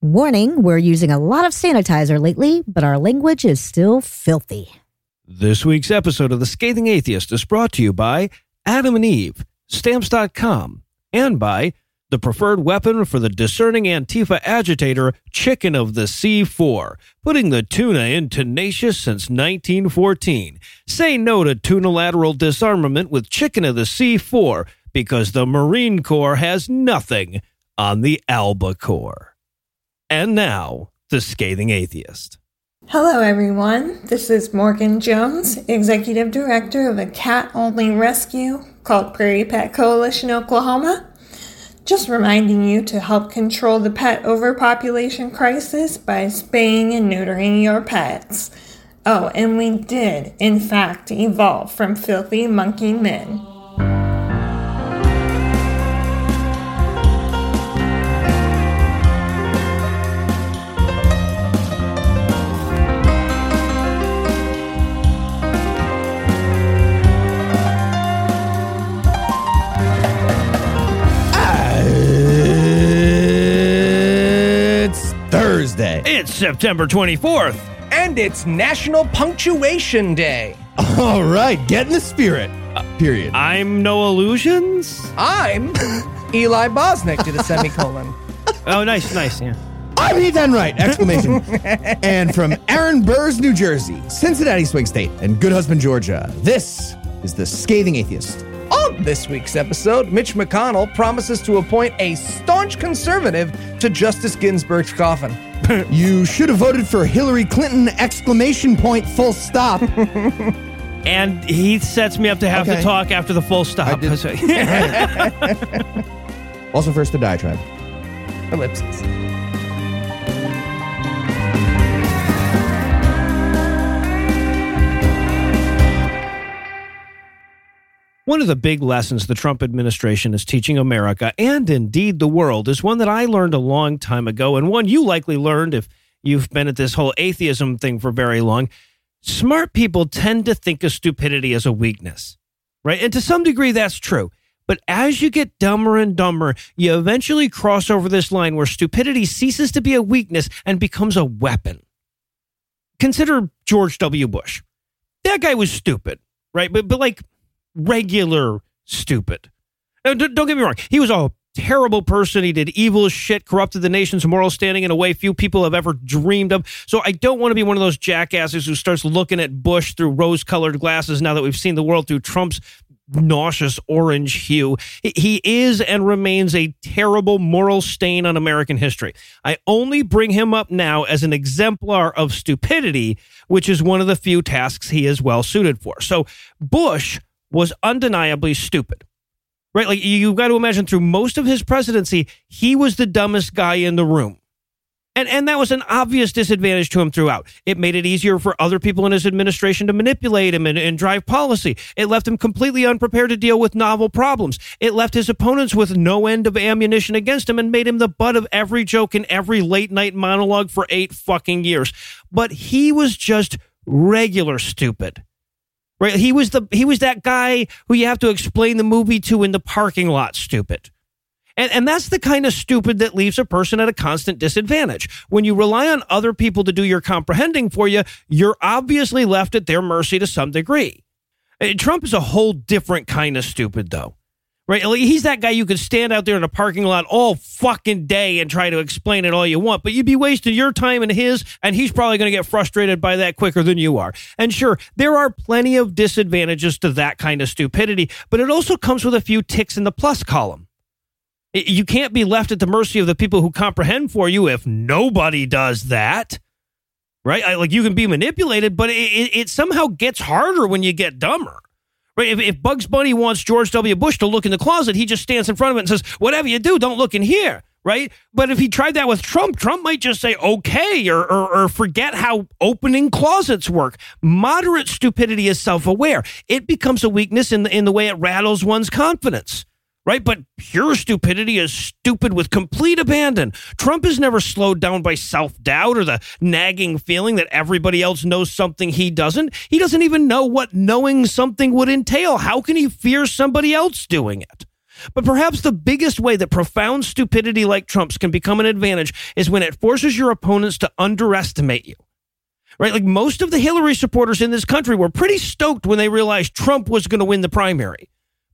Warning, we're using a lot of sanitizer lately, but our language is still filthy. This week's episode of The Scathing Atheist is brought to you by Adam and Eve, Stamps.com, and by the preferred weapon for the discerning Antifa agitator, Chicken of the C4, putting the tuna in tenacious since 1914. Say no to tunilateral disarmament with Chicken of the C4 because the Marine Corps has nothing on the albacore. And now, the scathing atheist. Hello, everyone. This is Morgan Jones, Executive Director of a cat only rescue called Prairie Pet Coalition Oklahoma. Just reminding you to help control the pet overpopulation crisis by spaying and neutering your pets. Oh, and we did, in fact, evolve from filthy monkey men. It's September 24th. And it's National Punctuation Day. All right, get in the spirit. Period. I'm Noah Lugeons? I'm Eli Bosnick to the semicolon. Oh, nice, nice, yeah. I'm Heath Enright! Exclamation. and from Aaron Burrs, New Jersey, Cincinnati Swing State, and Good Husband, Georgia, this is the Scathing Atheist. On this week's episode, Mitch McConnell promises to appoint a staunch conservative to Justice Ginsburg's coffin. You should have voted for Hillary Clinton! Exclamation point, full stop. And he sets me up to have to talk after the full stop. I also, first the diatribe. Ellipses. One of the big lessons the Trump administration is teaching America and indeed the world is one that I learned a long time ago, and one you likely learned if you've been at this whole atheism thing for very long. Smart people tend to think of stupidity as a weakness, right? And to some degree, that's true. But as you get dumber and dumber, you eventually cross over this line where stupidity ceases to be a weakness and becomes a weapon. Consider George W. Bush. That guy was stupid, right? But, but like, regular stupid. Now, d- don't get me wrong. He was a terrible person. He did evil shit, corrupted the nation's moral standing in a way few people have ever dreamed of. So I don't want to be one of those jackasses who starts looking at Bush through rose colored glasses now that we've seen the world through Trump's nauseous orange hue. He- He is and remains a terrible moral stain on American history. I only bring him up now as an exemplar of stupidity, which is one of the few tasks he is well suited for. So Bush was undeniably stupid. Right? Like you've got to imagine through most of his presidency, he was the dumbest guy in the room. And, and that was an obvious disadvantage to him throughout. It made it easier for other people in his administration to manipulate him and, and drive policy. It left him completely unprepared to deal with novel problems. It left his opponents with no end of ammunition against him and made him the butt of every joke in every late night monologue for eight fucking years. But he was just regular stupid. Right? He was the he was that guy who you have to explain the movie to in the parking lot stupid. And, and that's the kind of stupid that leaves a person at a constant disadvantage. When you rely on other people to do your comprehending for you, you're obviously left at their mercy to some degree. Uh, Trump is a whole different kind of stupid, though. Right? He's that guy you could stand out there in a parking lot all fucking day and try to explain it all you want, but you'd be wasting your time and his, and he's probably going to get frustrated by that quicker than you are. And sure, there are plenty of disadvantages to that kind of stupidity, but it also comes with a few ticks in the plus column. You can't be left at the mercy of the people who comprehend for you if nobody does that. Right? Like you can be manipulated, but it, it somehow gets harder when you get dumber. Right? If, if Bugs Bunny wants George W. Bush to look in the closet, he just stands in front of it and says, Whatever you do, don't look in here. Right? But if he tried that with Trump, Trump might just say, okay, or, or, or forget how opening closets work. Moderate stupidity is self aware. It becomes a weakness in the, in the way it rattles one's confidence right? But pure stupidity is stupid with complete abandon. Trump is never slowed down by self doubt or the nagging feeling that everybody else knows something he doesn't. He doesn't even know what knowing something would entail. How can he fear somebody else doing it? But perhaps the biggest way that profound stupidity like Trump's can become an advantage is when it forces your opponents to underestimate you. Right? Like most of the Hillary supporters in this country were pretty stoked when they realized Trump was going to win the primary.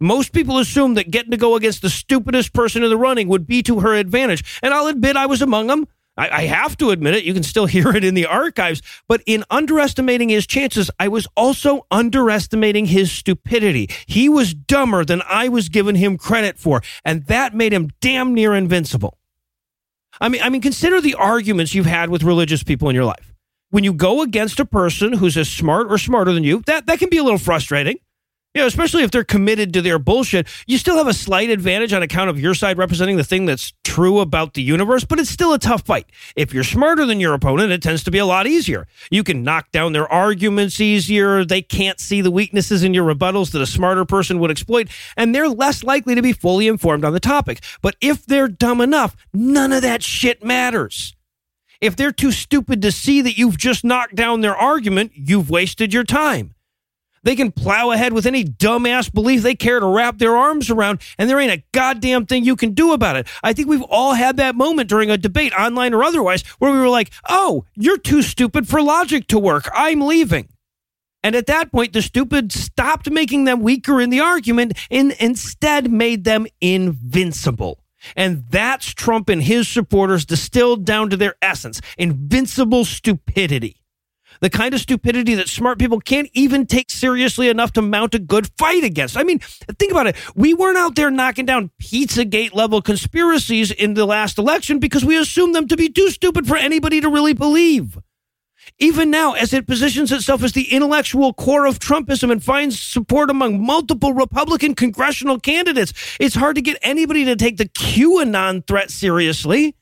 Most people assume that getting to go against the stupidest person in the running would be to her advantage. And I'll admit I was among them. I, I, have to admit it. You can still hear it in the archives. But in underestimating his chances, I was also underestimating his stupidity. He was dumber than I was giving him credit for. And that made him damn near invincible. I mean, I mean, consider the arguments you've had with religious people in your life. When you go against a person who's as smart or smarter than you, that, that can be a little frustrating. You know, especially if they're committed to their bullshit, you still have a slight advantage on account of your side representing the thing that's true about the universe, but it's still a tough fight. If you're smarter than your opponent, it tends to be a lot easier. You can knock down their arguments easier. They can't see the weaknesses in your rebuttals that a smarter person would exploit, and they're less likely to be fully informed on the topic. But if they're dumb enough, none of that shit matters. If they're too stupid to see that you've just knocked down their argument, you've wasted your time. They can plow ahead with any dumbass belief they care to wrap their arms around, and there ain't a goddamn thing you can do about it. I think we've all had that moment during a debate, online or otherwise, where we were like, oh, you're too stupid for logic to work. I'm leaving. And at that point, the stupid stopped making them weaker in the argument and instead made them invincible. And that's Trump and his supporters distilled down to their essence invincible stupidity the kind of stupidity that smart people can't even take seriously enough to mount a good fight against. I mean, think about it. We weren't out there knocking down Pizzagate level conspiracies in the last election because we assumed them to be too stupid for anybody to really believe. Even now, as it positions itself as the intellectual core of Trumpism and finds support among multiple Republican congressional candidates, it's hard to get anybody to take the QAnon threat seriously.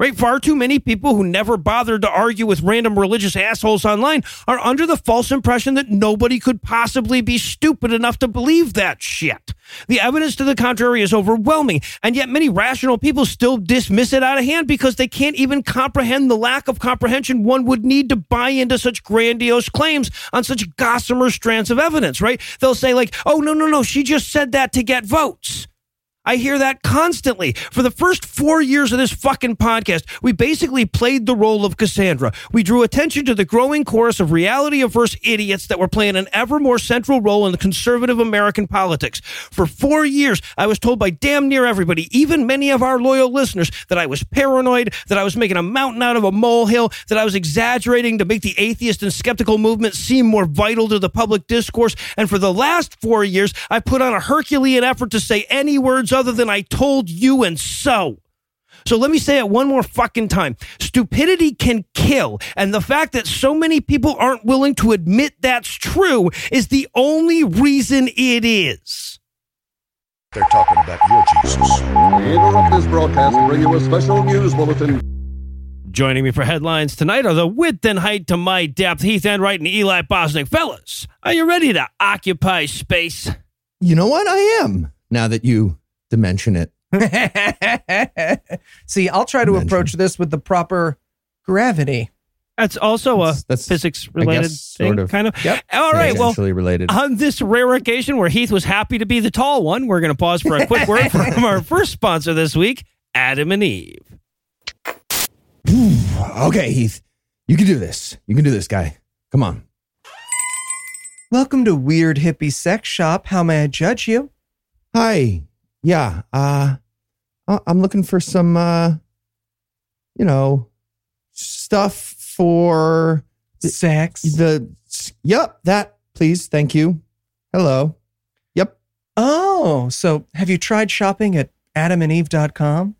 Right? Far too many people who never bothered to argue with random religious assholes online are under the false impression that nobody could possibly be stupid enough to believe that shit. The evidence to the contrary is overwhelming, and yet many rational people still dismiss it out of hand because they can't even comprehend the lack of comprehension one would need to buy into such grandiose claims on such gossamer strands of evidence, right? They'll say, like, oh, no, no, no, she just said that to get votes. I hear that constantly. For the first four years of this fucking podcast, we basically played the role of Cassandra. We drew attention to the growing chorus of reality averse idiots that were playing an ever more central role in the conservative American politics. For four years, I was told by damn near everybody, even many of our loyal listeners, that I was paranoid, that I was making a mountain out of a molehill, that I was exaggerating to make the atheist and skeptical movement seem more vital to the public discourse. And for the last four years, I put on a Herculean effort to say any words words other than I told you and so. So let me say it one more fucking time. Stupidity can kill. And the fact that so many people aren't willing to admit that's true is the only reason it is. They're talking about your Jesus. We interrupt this broadcast to bring you a special news bulletin. Joining me for headlines tonight are the width and height to my depth, Heath Enright and Eli Bosnick. Fellas, are you ready to occupy space? You know what? I am. Now that you to mention it. See, I'll try to Mention. approach this with the proper gravity. That's also That's- a that's, physics related guess, thing, sort of. kind of. Yep. All right. Well, related. on this rare occasion where Heath was happy to be the tall one, we're going to pause for a quick word from our first sponsor this week, Adam and Eve. okay, Heath, you can do this. You can do this, guy. Come on. Welcome to Weird Hippie Sex Shop. How may I judge you? Hi. Yeah. Uh, I- I'm looking for some, uh, you know, stuff for Sex. the. Yep, that, please. Thank you. Hello. Yep. Oh, so have you tried shopping at adamandeve.com?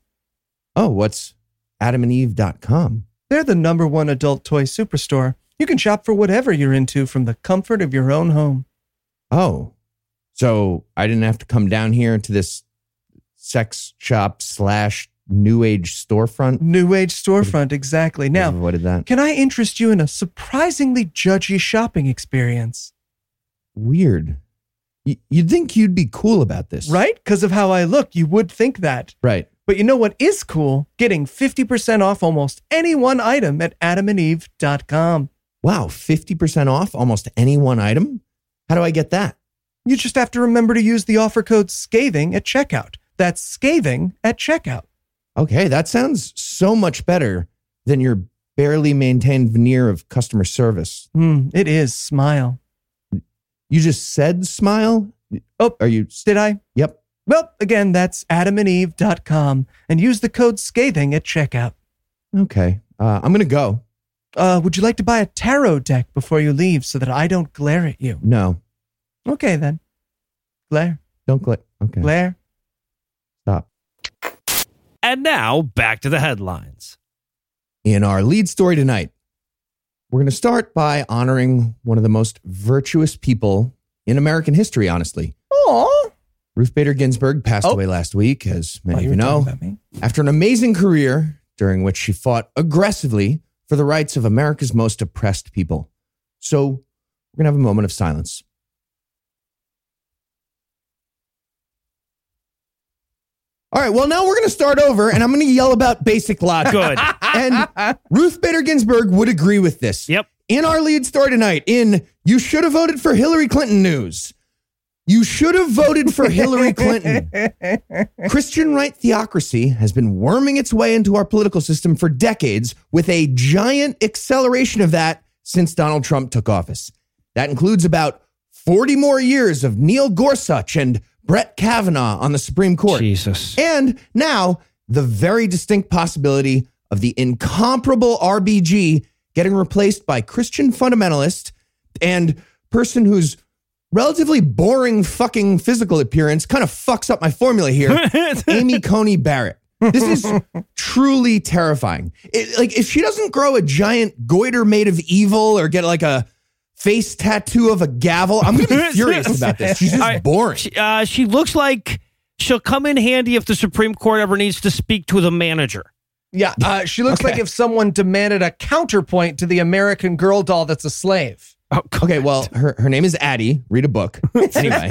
Oh, what's adamandeve.com? They're the number one adult toy superstore. You can shop for whatever you're into from the comfort of your own home. Oh, so I didn't have to come down here to this sex shop slash new age storefront. New age storefront, exactly. Now, what did that? can I interest you in a surprisingly judgy shopping experience? Weird. Y- You'd think you'd be cool about this, Right? Because of how I look, you would think that. Right. But you know what is cool? Getting 50% off almost any one item at adamandeve.com. Wow, fifty percent off almost any one item. How do I get that? You just have to remember to use the offer code SCATHING at checkout. That's SCATHING at checkout. Okay, that sounds so much better than your barely maintained veneer of customer service. Hmm, it is smile. You just said smile? Oh, Are you? did I? Yep. Well, again, that's adamandeve.com and use the code SCATHING at checkout. Okay. Uh, I'm going to go. Uh, would you like to buy a tarot deck before you leave so that I don't glare at you? No, Okay, then. Glare, don't glare. Okay. glare. Stop. And now back to the headlines. In our lead story tonight, we're going to start by honoring one of the most virtuous people in American history, honestly. Aw. Ruth Bader Ginsburg passed Oh. away last week, as oh, many Oh, of you you know, talking about me. after an amazing career during which she fought aggressively for the rights of America's most oppressed people. So we're going to have a moment of silence. All right, well, now we're going to start over and I'm going to yell about basic logic. Good. And Ruth Bader Ginsburg would agree with this. Yep. In our lead story tonight, in You Should Have Voted for Hillary Clinton News, you should have voted for Hillary Clinton. Christian right theocracy has been worming its way into our political system for decades with a giant acceleration of that since Donald Trump took office. That includes about 40 more years of Neil Gorsuch and Brett Kavanaugh on the Supreme Court. Jesus. And now the very distinct possibility of the incomparable RBG getting replaced by Christian fundamentalist and person whose relatively boring fucking physical appearance kind of fucks up my formula here, Amy Coney Barrett. This is truly terrifying. It- like if she doesn't grow a giant goiter made of evil or get like a face tattoo of a gavel, I'm to be furious about this. She's just I- boring. She, uh, she looks like she'll come in handy if the Supreme Court ever needs to speak to the manager. Yeah, uh, she looks Okay. like if someone demanded a counterpoint to the American Girl doll that's a slave. Oh, Okay, well, her, her name is Addy. Read a book. Anyway,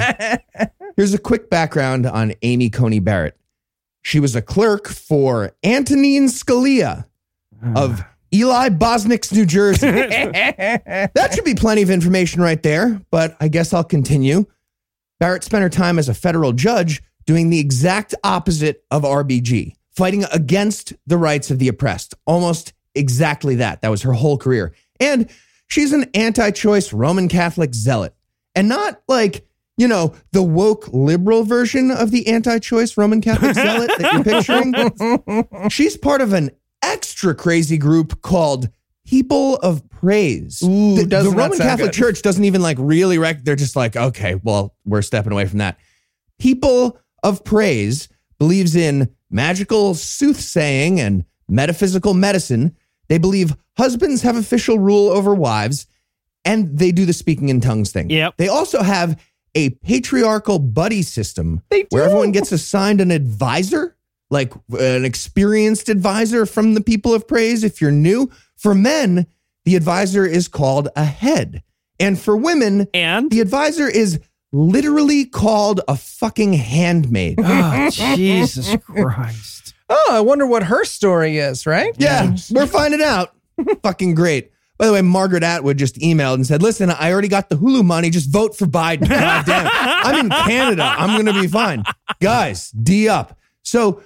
here's a quick background on Amy Coney Barrett. She was a clerk for Antonin Scalia of Eli Bosnick's New Jersey. that should be plenty of information right there, but I guess I'll continue. Barrett spent her time as a federal judge doing the exact opposite of RBG, fighting against the rights of the oppressed. Almost exactly that. That was her whole career. And she's an anti choice Roman Catholic zealot. And not like, you know, the woke liberal version of the anti choice Roman Catholic zealot that you're picturing. She's part of an extra crazy group called People of Praise. Ooh, the, the Roman Catholic good. Church doesn't even like really rec- they're just like, okay, well, we're stepping away from that. People of Praise believes in magical soothsaying and metaphysical medicine. They believe husbands have official rule over wives and they do the speaking in tongues thing. Yep. They also have a patriarchal buddy system where everyone gets assigned an advisor, like an experienced advisor from the people of praise. If you're new, for men, the advisor is called a head. And for women, And the advisor is literally called a fucking handmaid. oh, Jesus Christ. Oh, I wonder what her story is, right? Yeah, we're finding out. fucking great. By the way, Margaret Atwood just emailed and said, listen, I already got the Hulu money. Just vote for Biden. God damn it. I'm in Canada. I'm going to be fine. Guys, D up. So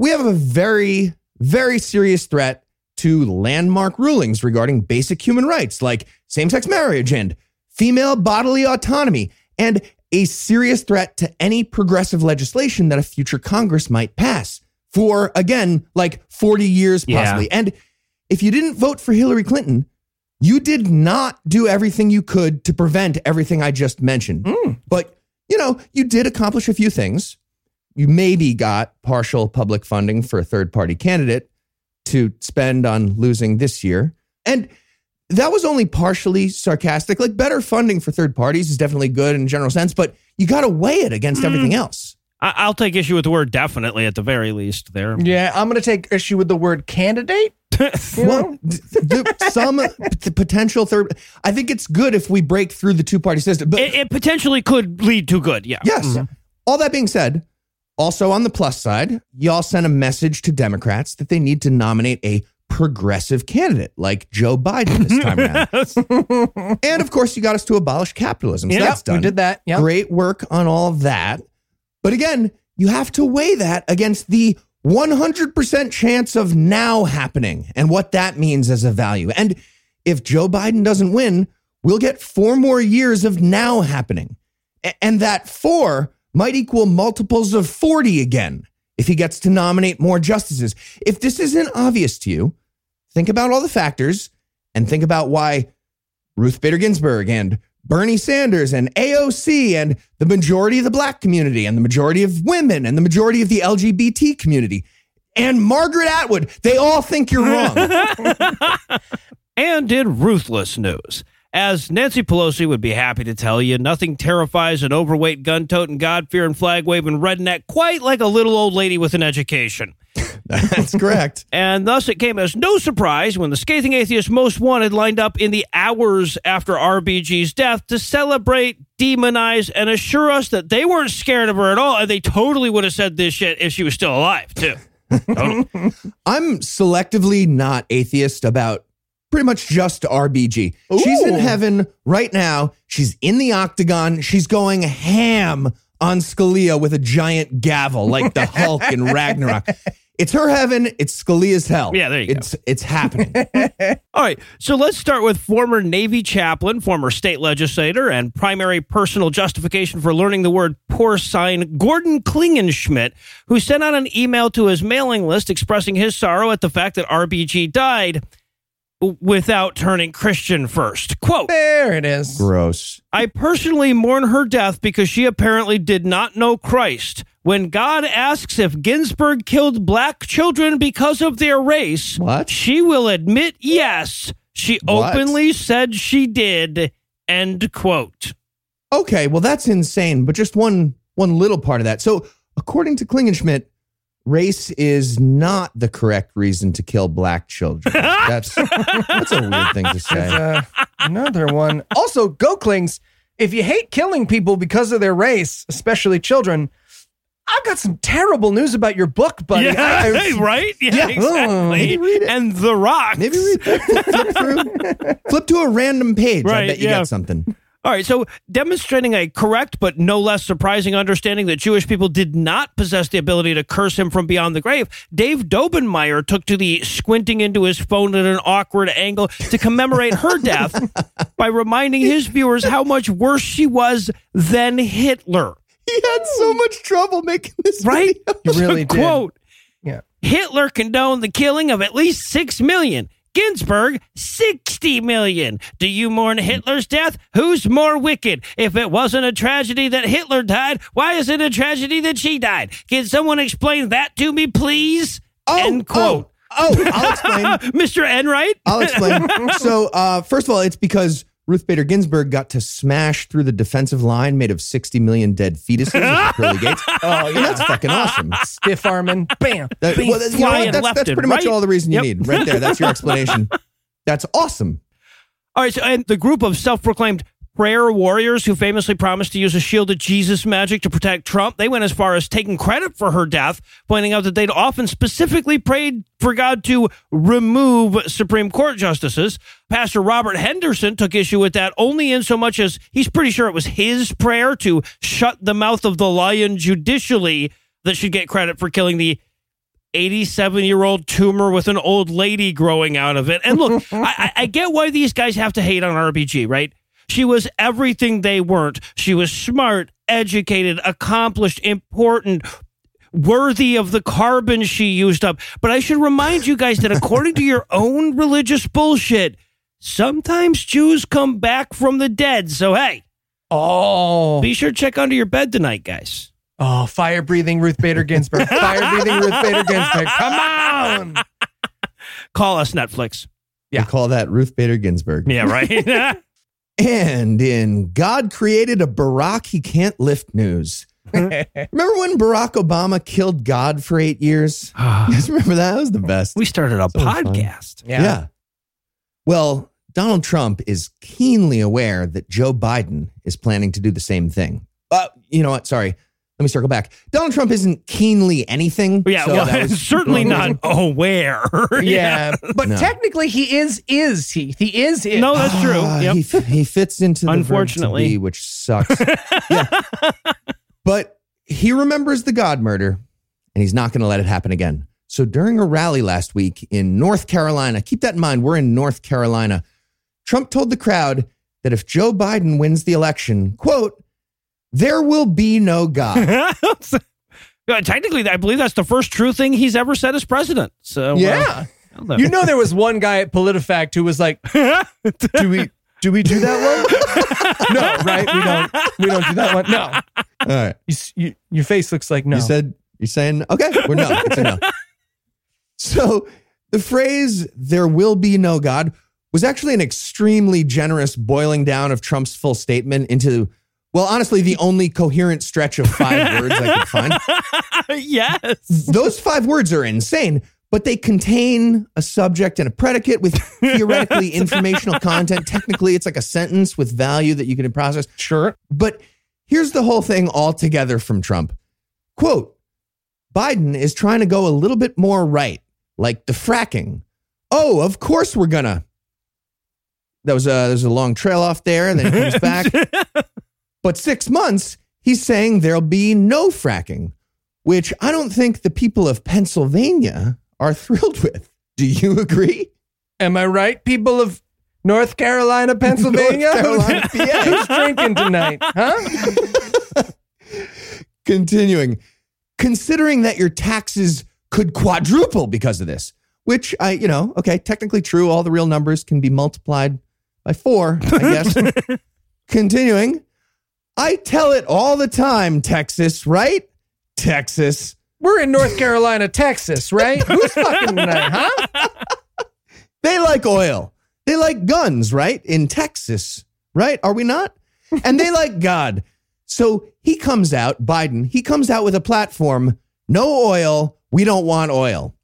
we have a very, very serious threat to landmark rulings regarding basic human rights like same sex marriage and female bodily autonomy, and a serious threat to any progressive legislation that a future Congress might pass for, again, like 40 years Yeah. possibly. And if you didn't vote for Hillary Clinton, you did not do everything you could to prevent everything I just mentioned. Mm. But, you know, you did accomplish a few things. You maybe got partial public funding for a third party candidate to spend on losing this year. And that was only partially sarcastic. Like better funding for third parties is definitely good in a general sense, but you got to weigh it against mm. everything else. I- I'll take issue with the word definitely at the very least there. Yeah, I'm going to take issue with the word candidate. Well, know? th- th- some p- potential third. I think it's good if we break through the two party system. But It, it potentially could lead to good. Yeah. yes, mm-hmm. all that being said, also on the plus side, y'all sent a message to Democrats that they need to nominate a progressive candidate like Joe Biden this time around. and of course, you got us to abolish capitalism. So Yep, that's done. we did that. Yeah. Great work on all of that. But again, you have to weigh that against the 100% chance of now happening and what that means as a value. And if Joe Biden doesn't win, we'll get four more years of now happening. And that four might equal multiples of 40 again if he gets to nominate more justices. If this isn't obvious to you, think about all the factors and think about why Ruth Bader Ginsburg and Bernie Sanders and AOC and the majority of the black community and the majority of women and the majority of the LGBT community and Margaret Atwood, they all think you're wrong. And did ruthless news, as Nancy Pelosi would be happy to tell you, nothing terrifies an overweight, gun toting, God fearing, flag waving redneck quite like a little old lady with an education. That's correct. And thus it came as no surprise when the scathing atheist most wanted lined up in the hours after RBG's death to celebrate, demonize, and assure us that they weren't scared of her at all. And they totally would have said this shit if she was still alive, too. Totally. Oh. I'm selectively not atheist about pretty much just RBG. She's in heaven right now. She's in the octagon. She's going ham on Scalia with a giant gavel like the Hulk in Ragnarok. It's her heaven. It's Scalia's hell. Yeah, there you go. it's, It's happening. All right, so let's start with former Navy chaplain, former state legislator, and primary personal justification for learning the word porcine, Gordon Klingenschmitt, who sent out an email to his mailing list expressing his sorrow at the fact that RBG died without turning Christian first. Quote, There it is. Gross. I personally mourn her death because she apparently did not know Christ. When God asks if Ginsburg killed black children because of their race, What? she will admit yes. She What? openly said she did. End quote. Okay, well that's insane, but just one one little part of that. So, according to Klingenschmitt, race is not the correct reason to kill black children. That's that's a weird thing to say. uh, another one. Also, go Klings. If you hate killing people because of their race, especially children, I've got some terrible news about your book, buddy. yeah, I- right? Yeah, Yeah. exactly. Maybe read it. And The Rock. Maybe read flip through, flip to a random page. I bet you yeah. get something. All right, so demonstrating a correct but no less surprising understanding that Jewish people did not possess the ability to curse him from beyond the grave, Dave Daubenmire took to the squinting into his phone at an awkward angle to commemorate her death by reminding his viewers how much worse she was than Hitler. He had so much trouble making this Right? video. You really did. Quote Yeah. Hitler condoned the killing of at least 6 million. Ginsburg, 60 million. Do you mourn Hitler's death? Who's more wicked? If it wasn't a tragedy that Hitler died, why is it a tragedy that she died? Can someone explain that to me, please? Oh, End quote. Oh, oh, I'll explain. Mr. Enright? I'll explain. So, uh, first of all, it's because Ruth Bader Ginsburg got to smash through the defensive line made of 60 million dead fetuses at pearly gates. Oh, And that's fucking awesome. Stiff arming. Bam. That- well, that- you know what? That's, that's pretty much right. all the reason you Yep. need right there. That's your explanation. That's awesome. All right, so and the group of self-proclaimed prayer warriors who famously promised to use a shield of Jesus magic to protect Trump, they went as far as taking credit for her death, pointing out that they'd often specifically prayed for God to remove Supreme Court justices. Pastor Robert Henderson took issue with that only in so much as he's pretty sure it was his prayer to shut the mouth of the lion judicially that should get credit for killing the 87 year old tumor with an old lady growing out of it. And look, I, I- I get why these guys have to hate on RBG, right? She was everything they weren't. She was smart, educated, accomplished, important, worthy of the carbon she used up. But I should remind you guys that according to your own religious bullshit, sometimes Jews come back from the dead. So, hey, Oh. be sure to check under your bed tonight, guys. Oh, fire breathing Ruth Bader Ginsburg. Fire breathing Ruth Bader Ginsburg. Come on. Call us, Netflix. We call that Ruth Bader Ginsburg. Yeah, right? And in God created a Barack he can't lift news. remember when Barack Obama killed God for eight years? You guys remember that? That was the best. we started a So fun. podcast. Yeah. Well, Donald Trump is keenly aware that Joe Biden is planning to do the same thing. Uh, you know what? Sorry. Let me circle back. Donald Trump isn't keenly anything. Yeah, so well, that was certainly not reason. aware. Yeah, but No. technically he is is he he is it. No, that's true. Ah, Yep. he, he fits into the Unfortunately. verb to be, which sucks. yeah. But he remembers the God murder and he's not going to let it happen again. So during a rally last week in North Carolina, keep that in mind, we're in North Carolina. Trump told the crowd that if Joe Biden wins the election, quote, there will be no God. Uh, Technically, I believe that's the first true thing he's ever said as president. So, uh, Yeah. You know there was one guy at PolitiFact who was like, "Do we do we do that one? no, right? We don't we don't do that one. No. All right. You, you, your face looks like no. You said you're saying okay. We're no. It's a no. So the phrase "there will be no God" was actually an extremely generous boiling down of Trump's full statement into, well, honestly, the only coherent stretch of five words I could find. yes. Those five words are insane, but they contain a subject and a predicate with theoretically informational content. Technically, it's like a sentence with value that you can process. sure. But here's the whole thing all together from Trump. Quote Biden is trying to go a little bit more right, like the fracking. Oh, of course we're gonna. That was a there's a long trail off there, and then he comes back. But six months, he's saying there'll be no fracking, which I don't think the people of Pennsylvania are thrilled with. Do you agree? Am I right, people of North Carolina, Pennsylvania? North Carolina, PA. Who's drinking tonight? Huh? Continuing, considering that your taxes could quadruple because of this, which I, you know, okay, technically true. All the real numbers can be multiplied by four, I guess. Continuing, I tell it all the time, Texas, right? Texas. We're in North Carolina, Texas, right? Who's fucking tonight, huh? They like oil. They like guns, right? In Texas, right? Are we not? And they like God. So he comes out, Biden, he comes out with a platform no oil. We don't want oil.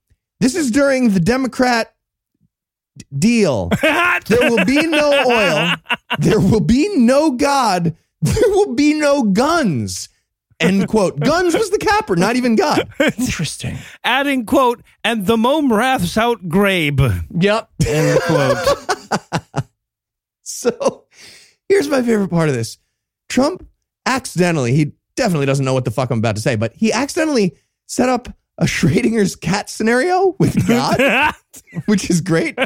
This is during the Democrat deal. There will be no oil. There will be no God. There will be no guns. End quote. Guns was the capper, not even God. Interesting. Adding, quote, and the mome raths outgrabe. Yep. End quote. So here's my favorite part of this Trump accidentally, he definitely doesn't know what the fuck I'm about to say, but he accidentally set up a Schrodinger's cat scenario with God, which is great.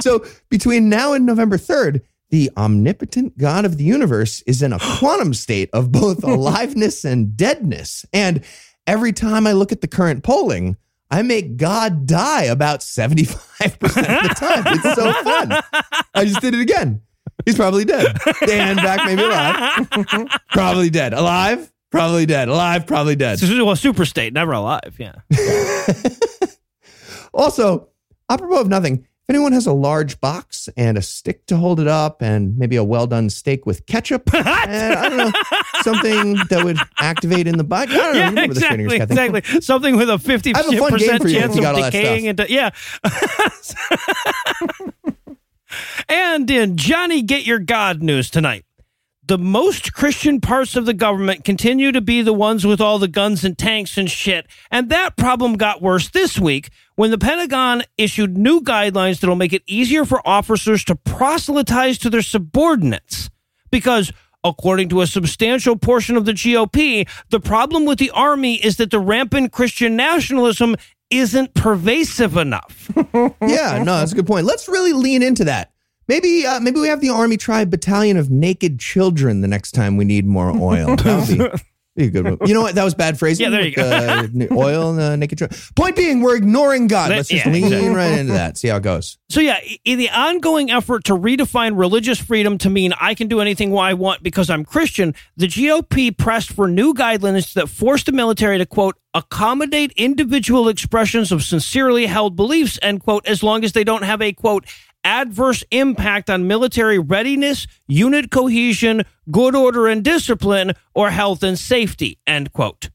So between now and November 3rd, the omnipotent God of the universe is in a quantum state of both aliveness and deadness. And every time I look at the current polling, I make God die about 75% of the time. It's so fun. I just did it again. He's probably dead. Dan back, maybe alive. probably dead. Alive? Probably dead. Alive? Probably dead. well, super state, never alive. Yeah. Also, apropos of nothing, if anyone has a large box and a stick to hold it up and maybe a well done steak with ketchup, and I don't know, something that would activate in the body. I don't know. Yeah, remember the exactly, exactly. Something with a fifty I have a fun game percent for you chance of got all that decaying into yeah. and in Johnny Get Your God news tonight, the most Christian parts of the government continue to be the ones with all the guns and tanks and shit, and that problem got worse this week when the Pentagon issued new guidelines that'll make it easier for officers to proselytize to their subordinates because. According to a substantial portion of the GOP, the problem with the army is that the rampant Christian nationalism isn't pervasive enough. Yeah, no, that's a good point. Let's really lean into that. Maybe, uh, maybe we have the Army Tribe Battalion of Naked Children the next time we need more oil. That would be, a good one. You know what? That was bad phrasing. Yeah, there you with the uh, n- oil and the naked children. Point being, we're ignoring God. That- Let's just yeah, lean exactly. right into that. See how it goes. So yeah, in the ongoing effort to redefine religious freedom to mean I can do anything I want because I'm Christian, the GOP pressed for new guidelines that force the military to quote accommodate individual expressions of sincerely held beliefs end quote as long as they don't have a quote adverse impact on military readiness, unit cohesion, good order and discipline, or health and safety end quote.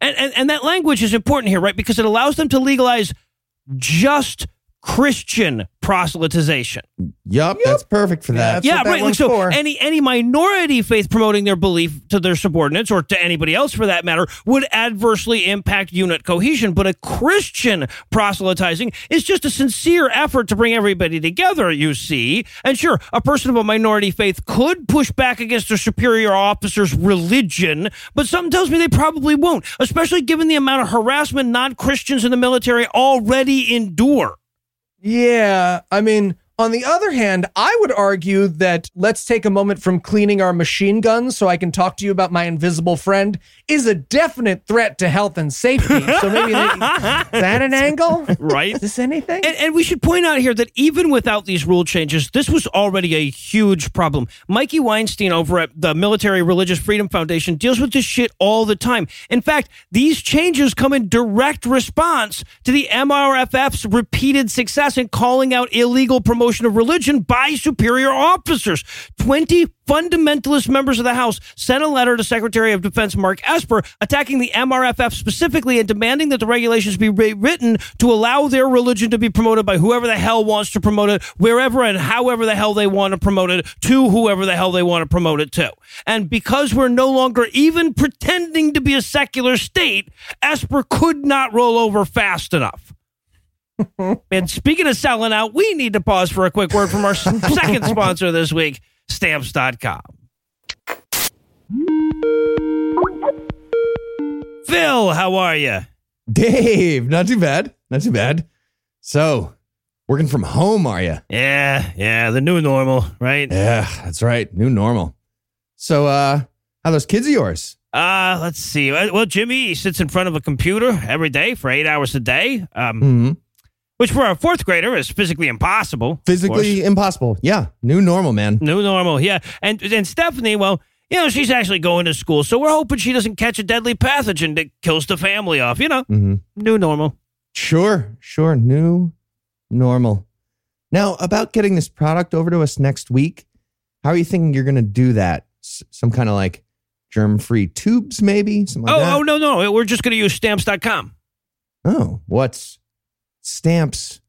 And, and and that language is important here, right? Because it allows them to legalize just Christian proselytization. Yup, that's perfect for that. Yeah, that right. Like so, for. any any minority faith promoting their belief to their subordinates or to anybody else for that matter would adversely impact unit cohesion. But a Christian proselytizing is just a sincere effort to bring everybody together. You see, and sure, a person of a minority faith could push back against their superior officer's religion, but something tells me they probably won't, especially given the amount of harassment non Christians in the military already endure. Yeah, I mean, on the other hand, I would argue that let's take a moment from cleaning our machine guns so I can talk to you about my invisible friend is a definite threat to health and safety. So maybe that, is that an angle? Right? Is this anything? And, and we should point out here that even without these rule changes, this was already a huge problem. Mikey Weinstein over at the Military Religious Freedom Foundation deals with this shit all the time. In fact, these changes come in direct response to the MRFF's repeated success in calling out illegal promotion of religion by superior officers. 20 fundamentalist members of the House sent a letter to Secretary of Defense Mark Esper attacking the MRFF specifically and demanding that the regulations be rewritten to allow their religion to be promoted by whoever the hell wants to promote it, wherever and however the hell they want to promote it to whoever the hell they want to promote it to. And because we're no longer even pretending to be a secular state, Esper could not roll over fast enough. And speaking of selling out, we need to pause for a quick word from our second sponsor this week, stamps.com. Phil, how are you? Dave, not too bad. Not too bad. So, working from home, are you? Yeah, yeah, the new normal, right? Yeah, that's right. New normal. So, uh, how those kids of yours? Uh, let's see. Well, Jimmy sits in front of a computer every day for eight hours a day, um, hmm which for a fourth grader is physically impossible. Physically impossible. Yeah, new normal, man. New normal, yeah. And and Stephanie, well, you know, she's actually going to school, so we're hoping she doesn't catch a deadly pathogen that kills the family off. You know, hmm new normal. Sure, sure. New normal. Now, about getting this product over to us next week, how are you thinking you're going to do that? S- some kind of like germ free tubes, maybe? Something like oh, that? oh no, no, we're just going to use stamps.com. Oh, what's stamps.com?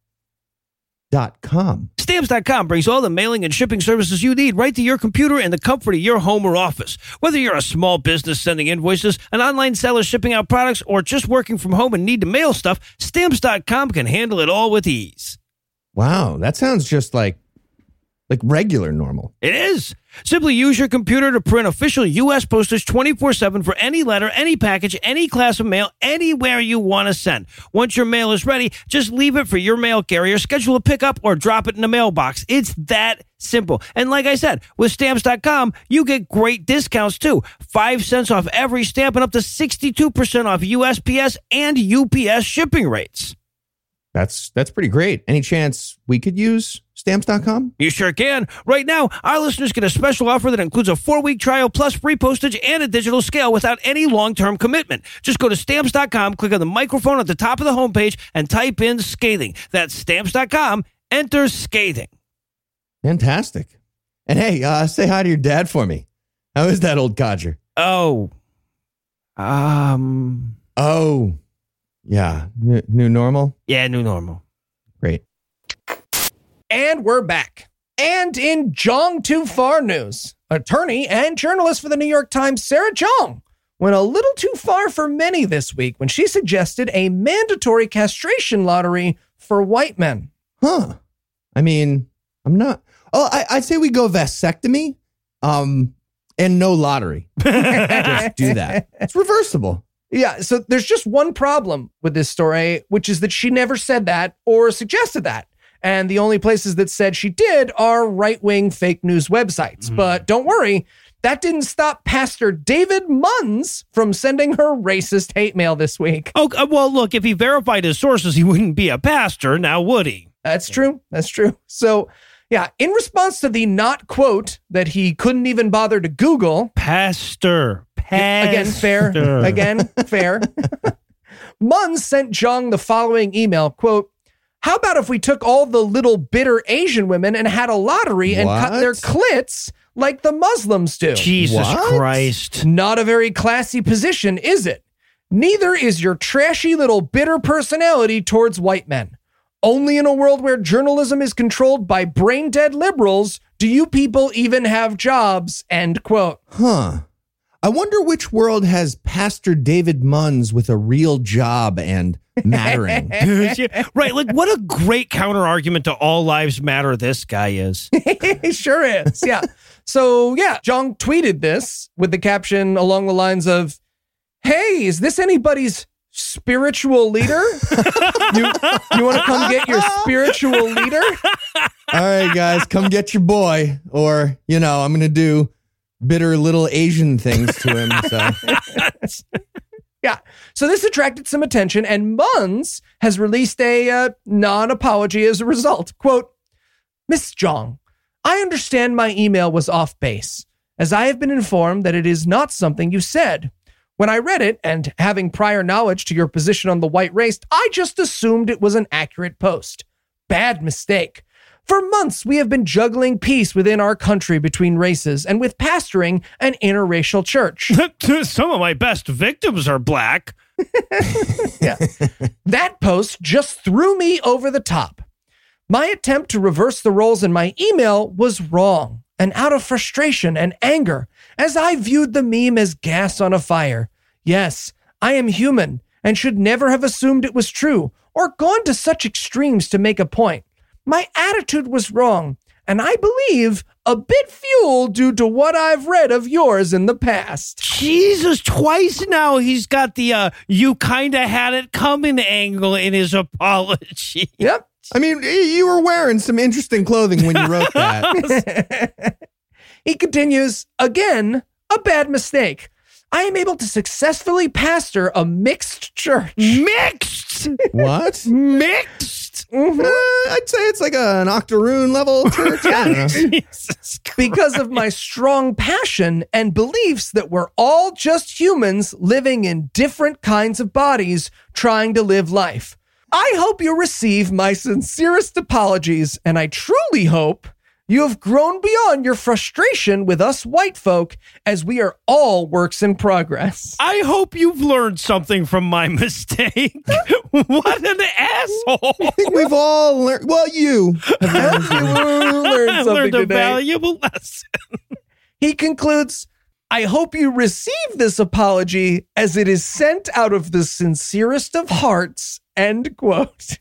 Stamps.com brings all the mailing and shipping services you need right to your computer in the comfort of your home or office. Whether you're a small business sending invoices, an online seller shipping out products, or just working from home and need to mail stuff, Stamps.com can handle it all with ease. Wow, that sounds just like like regular normal. It is. Simply use your computer to print official U.S. postage 24 7 for any letter, any package, any class of mail, anywhere you want to send. Once your mail is ready, just leave it for your mail carrier, schedule a pickup, or drop it in the mailbox. It's that simple. And like I said, with stamps.com, you get great discounts too. Five cents off every stamp and up to 62% off USPS and UPS shipping rates. That's that's pretty great. Any chance we could use stamps.com? You sure can. Right now, our listeners get a special offer that includes a four week trial plus free postage and a digital scale without any long term commitment. Just go to stamps.com, click on the microphone at the top of the homepage, and type in scathing. That's stamps.com. Enter scathing. Fantastic. And hey, uh, say hi to your dad for me. How is that old codger? Oh. Um. Oh, yeah. N- new normal? Yeah, new normal. Great. And we're back. And in Jeong Too Far news, attorney and journalist for the New York Times, Sarah Jeong, went a little too far for many this week when she suggested a mandatory castration lottery for white men. Huh. I mean, I'm not. Oh, I, I'd say we go vasectomy um, and no lottery. Just do that. It's reversible. Yeah, so there's just one problem with this story, which is that she never said that or suggested that. And the only places that said she did are right wing fake news websites. But don't worry, that didn't stop Pastor David Munns from sending her racist hate mail this week. Oh, uh, well, look, if he verified his sources, he wouldn't be a pastor, now would he? That's true. That's true. So, yeah, in response to the not quote that he couldn't even bother to Google, Pastor. Pastor. Again, fair. Again, fair. Munn sent Jeong the following email quote, How about if we took all the little bitter Asian women and had a lottery and cut their clits like the Muslims do? Jesus What? Christ. Not a very classy position, is it? Neither is your trashy little bitter personality towards white men. Only in a world where journalism is controlled by brain dead liberals do you people even have jobs. End quote. Huh. I wonder which world has Pastor David Munns with a real job and mattering. right. Like, what a great counter argument to all lives matter this guy is. He sure is. Yeah. so, yeah, Jeong tweeted this with the caption along the lines of Hey, is this anybody's spiritual leader? you you want to come get your spiritual leader? All right, guys, come get your boy. Or, you know, I'm going to do bitter little Asian things to him. So, Yeah. So this attracted some attention, and Munns has released a uh, non apology as a result. Quote Miss Jeong, I understand my email was off base, as I have been informed that it is not something you said. When I read it, and having prior knowledge to your position on the white race, I just assumed it was an accurate post. Bad mistake. For months, we have been juggling peace within our country between races and with pastoring an interracial church. Some of my best victims are black. yeah. That post just threw me over the top. My attempt to reverse the roles in my email was wrong and out of frustration and anger, as I viewed the meme as gas on a fire. Yes, I am human and should never have assumed it was true or gone to such extremes to make a point. My attitude was wrong, and I believe a bit fueled due to what I've read of yours in the past. Jesus, twice now he's got the uh, you kind of had it coming angle in his apology. Yep. I mean, you were wearing some interesting clothing when you wrote that. He continues, again, a bad mistake. I am able to successfully pastor a mixed church. Mixed! what? Mixed! Uh, I'd say it's like an octoroon level church. I. Jesus because of my strong passion and beliefs that we're all just humans living in different kinds of bodies trying to live life. I hope you receive my sincerest apologies, and I truly hope you have grown beyond your frustration with us white folk, as we are all works in progress. I hope you've learned something from my mistake. what an asshole. I think we've all learned. Well, you. I hope you learned something learned a today. valuable lesson. He concludes, I hope you receive this apology as it is sent out of the sincerest of hearts. End quote.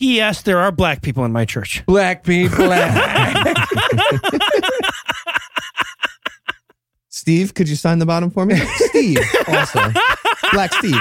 P.S. There are black people in my church. Black people. black. Steve, could you sign the bottom for me? Steve, also. Black Steve.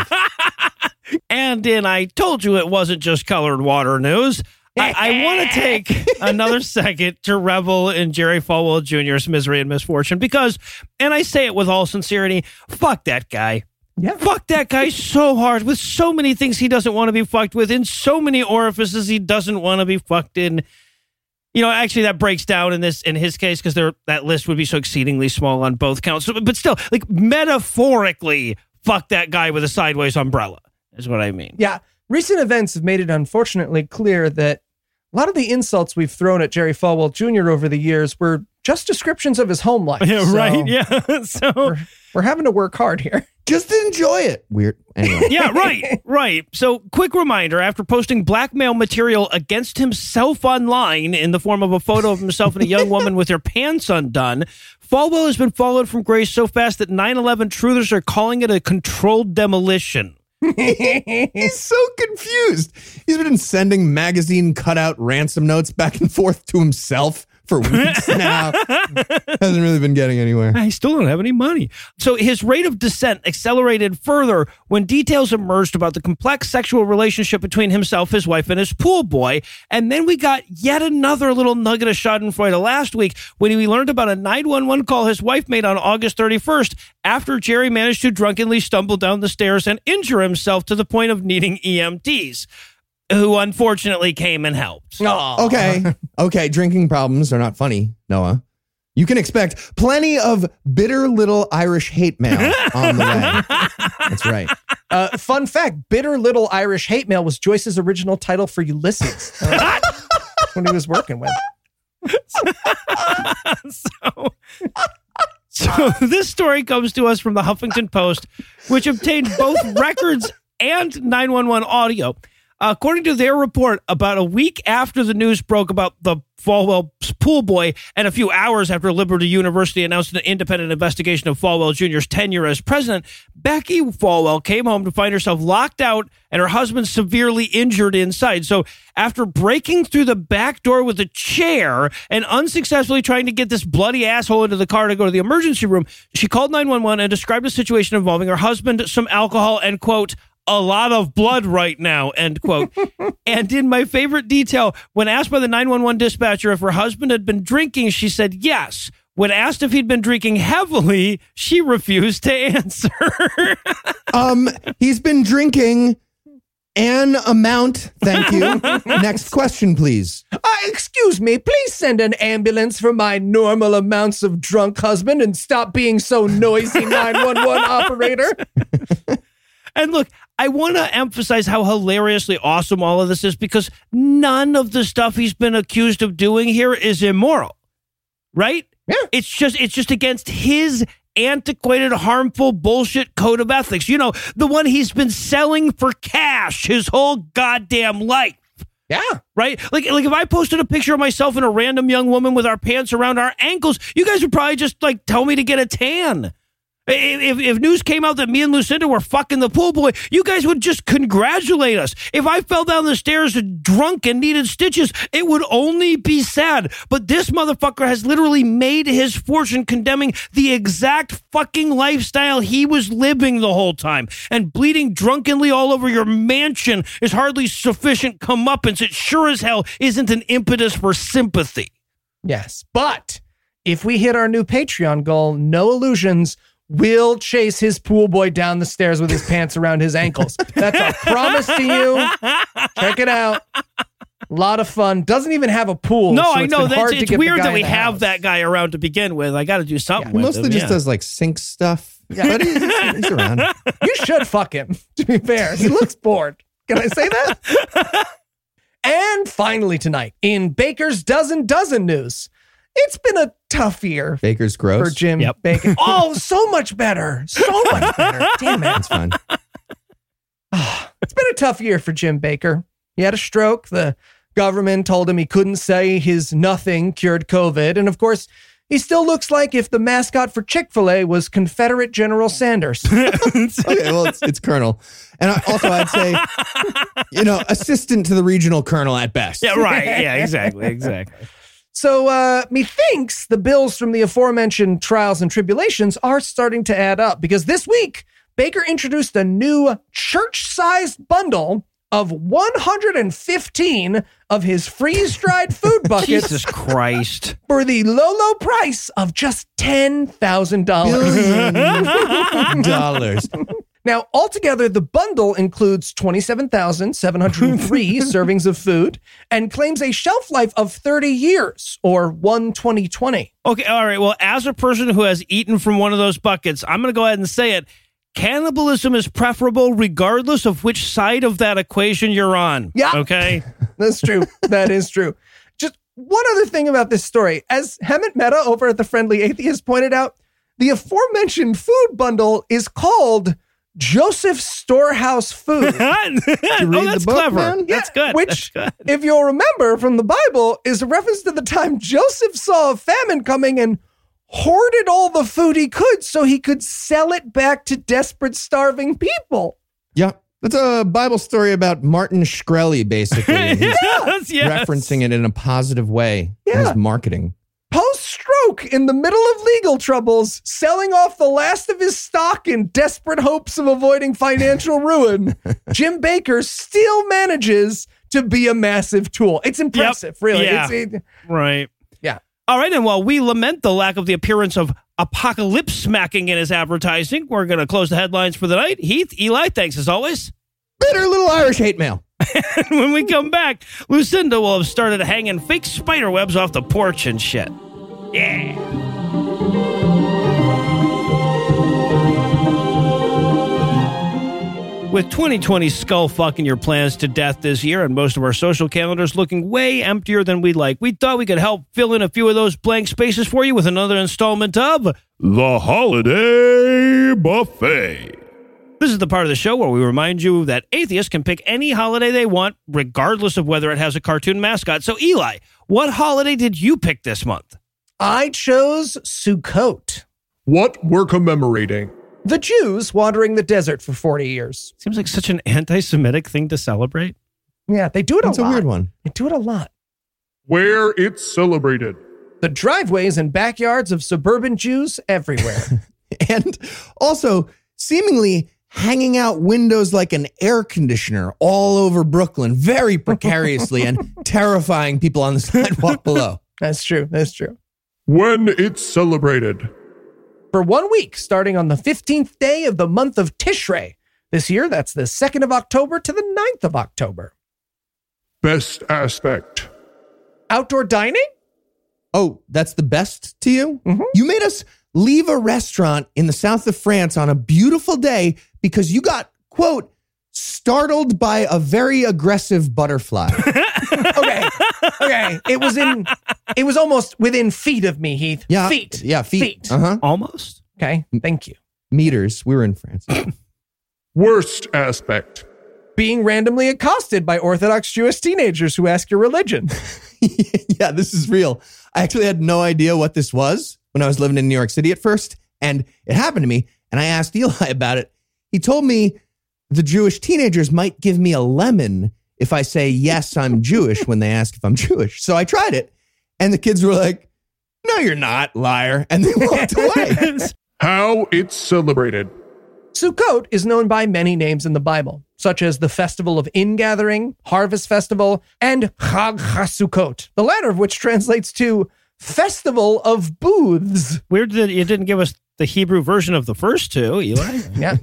And in I told you it wasn't just colored water news. I, I want to take another second to revel in Jerry Falwell Jr.'s misery and misfortune because, and I say it with all sincerity, fuck that guy. Yeah. Fuck that guy so hard with so many things he doesn't want to be fucked with, in so many orifices he doesn't want to be fucked in. You know, actually, that breaks down in this in his case because there that list would be so exceedingly small on both counts. But still, like metaphorically, fuck that guy with a sideways umbrella is what I mean. yeah. Recent events have made it unfortunately clear that a lot of the insults we've thrown at Jerry Falwell Jr. over the years were just descriptions of his home life. Yeah, So right. Yeah. so We're, we're having to work hard here. Just enjoy it. Weird. Anyway. yeah, right, right. So, quick reminder after posting blackmail material against himself online in the form of a photo of himself and a young woman with her pants undone, Falwell has been followed from grace so fast that 9 11 truthers are calling it a controlled demolition. He's so confused. He's been sending magazine cutout ransom notes back and forth to himself for weeks now. Hasn't really been getting anywhere. I still don't have any money. So his rate of descent accelerated further when details emerged about the complex sexual relationship between himself, his wife, and his pool boy. And then we got yet another little nugget of Schadenfreude last week when we learned about a 911 call his wife made on August 31st after Jerry managed to drunkenly stumble down the stairs and injure himself to the point of needing EMTs, who unfortunately came and helped. Okay. Okay. Drinking problems are not funny, Noah. You can expect plenty of bitter little Irish hate mail on the way. That's right. Uh, fun fact Bitter Little Irish Hate Mail was Joyce's original title for Ulysses uh, when he was working with. so, so this story comes to us from the Huffington Post, which obtained both records and 911 audio. According to their report, about a week after the news broke about the Falwell pool boy, and a few hours after Liberty University announced an independent investigation of Falwell Jr.'s tenure as president, Becky Falwell came home to find herself locked out and her husband severely injured inside. So, after breaking through the back door with a chair and unsuccessfully trying to get this bloody asshole into the car to go to the emergency room, she called 911 and described a situation involving her husband, some alcohol, and quote, a lot of blood right now, end quote. and in my favorite detail, when asked by the 911 dispatcher if her husband had been drinking, she said yes. When asked if he'd been drinking heavily, she refused to answer. Um, he's been drinking an amount. Thank you. Next question, please. Uh, excuse me, please send an ambulance for my normal amounts of drunk husband and stop being so noisy, 911 operator. And look, I want to emphasize how hilariously awesome all of this is because none of the stuff he's been accused of doing here is immoral. Right? Yeah. It's just it's just against his antiquated harmful bullshit code of ethics. You know, the one he's been selling for cash his whole goddamn life. Yeah. Right? Like like if I posted a picture of myself and a random young woman with our pants around our ankles, you guys would probably just like tell me to get a tan. If, if news came out that me and Lucinda were fucking the pool boy, you guys would just congratulate us. If I fell down the stairs drunk and needed stitches, it would only be sad. But this motherfucker has literally made his fortune condemning the exact fucking lifestyle he was living the whole time. And bleeding drunkenly all over your mansion is hardly sufficient comeuppance. It sure as hell isn't an impetus for sympathy. Yes. But if we hit our new Patreon goal, Noah Lugeons, we'll chase his pool boy down the stairs with his pants around his ankles. That's a promise to you. Check it out. A lot of fun. Doesn't even have a pool. No, so I know been that's it's weird that we have house. that guy around to begin with. I got to do something. He with mostly him, just yeah. does like sink stuff. But he's, he's around. You should fuck him, to be fair. He looks bored. Can I say that? and finally, tonight, in Baker's Dozen Dozen news, it's been a tough year Baker's gross. for Jim Yep. Bakker. Oh, so much better. So much better. Damn it. That's fun. It's been a tough year for Jim Bakker. He had a stroke. The government told him he couldn't say his nothing cured COVID. And of course, he still looks like if the mascot for Chick fil A was Confederate General Sanders. Okay, well, it's, it's Colonel. And I, also, I'd say, you know, assistant to the regional colonel at best. Yeah, right. Yeah, exactly. Exactly. So, uh, methinks the bills from the aforementioned trials and tribulations are starting to add up because this week, Bakker introduced a new church sized bundle of 115 of his freeze dried food buckets Jesus Christ. for the low, low price of just $10,000. Billion dollars. Now, altogether, the bundle includes 27,703 servings of food and claims a shelf life of 30 years or 1 2020. Okay, all right. Well, as a person who has eaten from one of those buckets, I'm going to go ahead and say it. Cannibalism is preferable regardless of which side of that equation you're on. Yeah. Okay. That's true. that is true. Just one other thing about this story. As Hemant Mehta over at the Friendly Atheist pointed out, the aforementioned food bundle is called Joseph Storehouse Food. oh, that's book, clever. man? That's good. Which, That's good. if you'll remember from the Bible, is a reference to the time Joseph saw a famine coming and hoarded all the food he could so he could sell it back to desperate, starving people. Yeah. That's a Bible story about Martin Shkreli, basically. and yes, yes. referencing it in a positive way. in Yeah. His marketing. In the middle of legal troubles, selling off the last of his stock in desperate hopes of avoiding financial ruin, Jim Bakker still manages to be a massive tool. It's impressive, really. Yeah. It's, it- Right. Yeah. All right. And while we lament the lack of the appearance of apocalypse smacking in his advertising, we're going to close the headlines for the night. Heath, Eli, thanks as always. Bitter little Irish hate mail. when we come back, Lucinda will have started hanging fake spider webs off the porch and shit. Yeah. With 2020 skull fucking your plans to death this year and most of our social calendars looking way emptier than we'd like, we thought we could help fill in a few of those blank spaces for you with another installment of The Holiday Buffet. This is the part of the show where we remind you that atheists can pick any holiday they want, regardless of whether it has a cartoon mascot. So, Eli, what holiday did you pick this month? I chose Sukkot. What we're commemorating. The Jews wandering the desert for 40 years. Seems like such an anti Semitic thing to celebrate. Yeah, they do it That's a lot. It's a weird one. They do it a lot. Where it's celebrated. The driveways and backyards of suburban Jews everywhere. And also, seemingly hanging out windows like an air conditioner all over Brooklyn, very precariously and terrifying people on the sidewalk below. That's true. That's true. When it's celebrated. For one week, starting on the 15th day of the month of Tishrei. This year, that's the 2nd of October to the 9th of October. Best aspect. Outdoor dining? Oh, that's the best to you? Mhm. You made us leave a restaurant in the south of France on a beautiful day because you got, quote, startled by a very aggressive butterfly. Okay. Okay. It was in, it was almost within feet of me, Heath. Yeah. Feet. Yeah, feet. Feet. Uh huh. Almost. Okay. Thank you. Meters. We were in France. Worst aspect. Being randomly accosted by Orthodox Jewish teenagers who ask your religion. yeah, this is real. I actually had no idea what this was when I was living in New York City at first. And it happened to me. And I asked Eli about it. He told me the Jewish teenagers might give me a lemon if I say, yes, I'm Jewish when they ask if I'm Jewish. So I tried it. And the kids were like, no, you're not, liar. And they walked away. How it's celebrated. Sukkot is known by many names in the Bible, such as the Festival of Ingathering, Harvest Festival, and Chag HaSukkot, the latter of which translates to Festival of Booths. Weird that you didn't give us the Hebrew version of the first two, Eli. Yeah.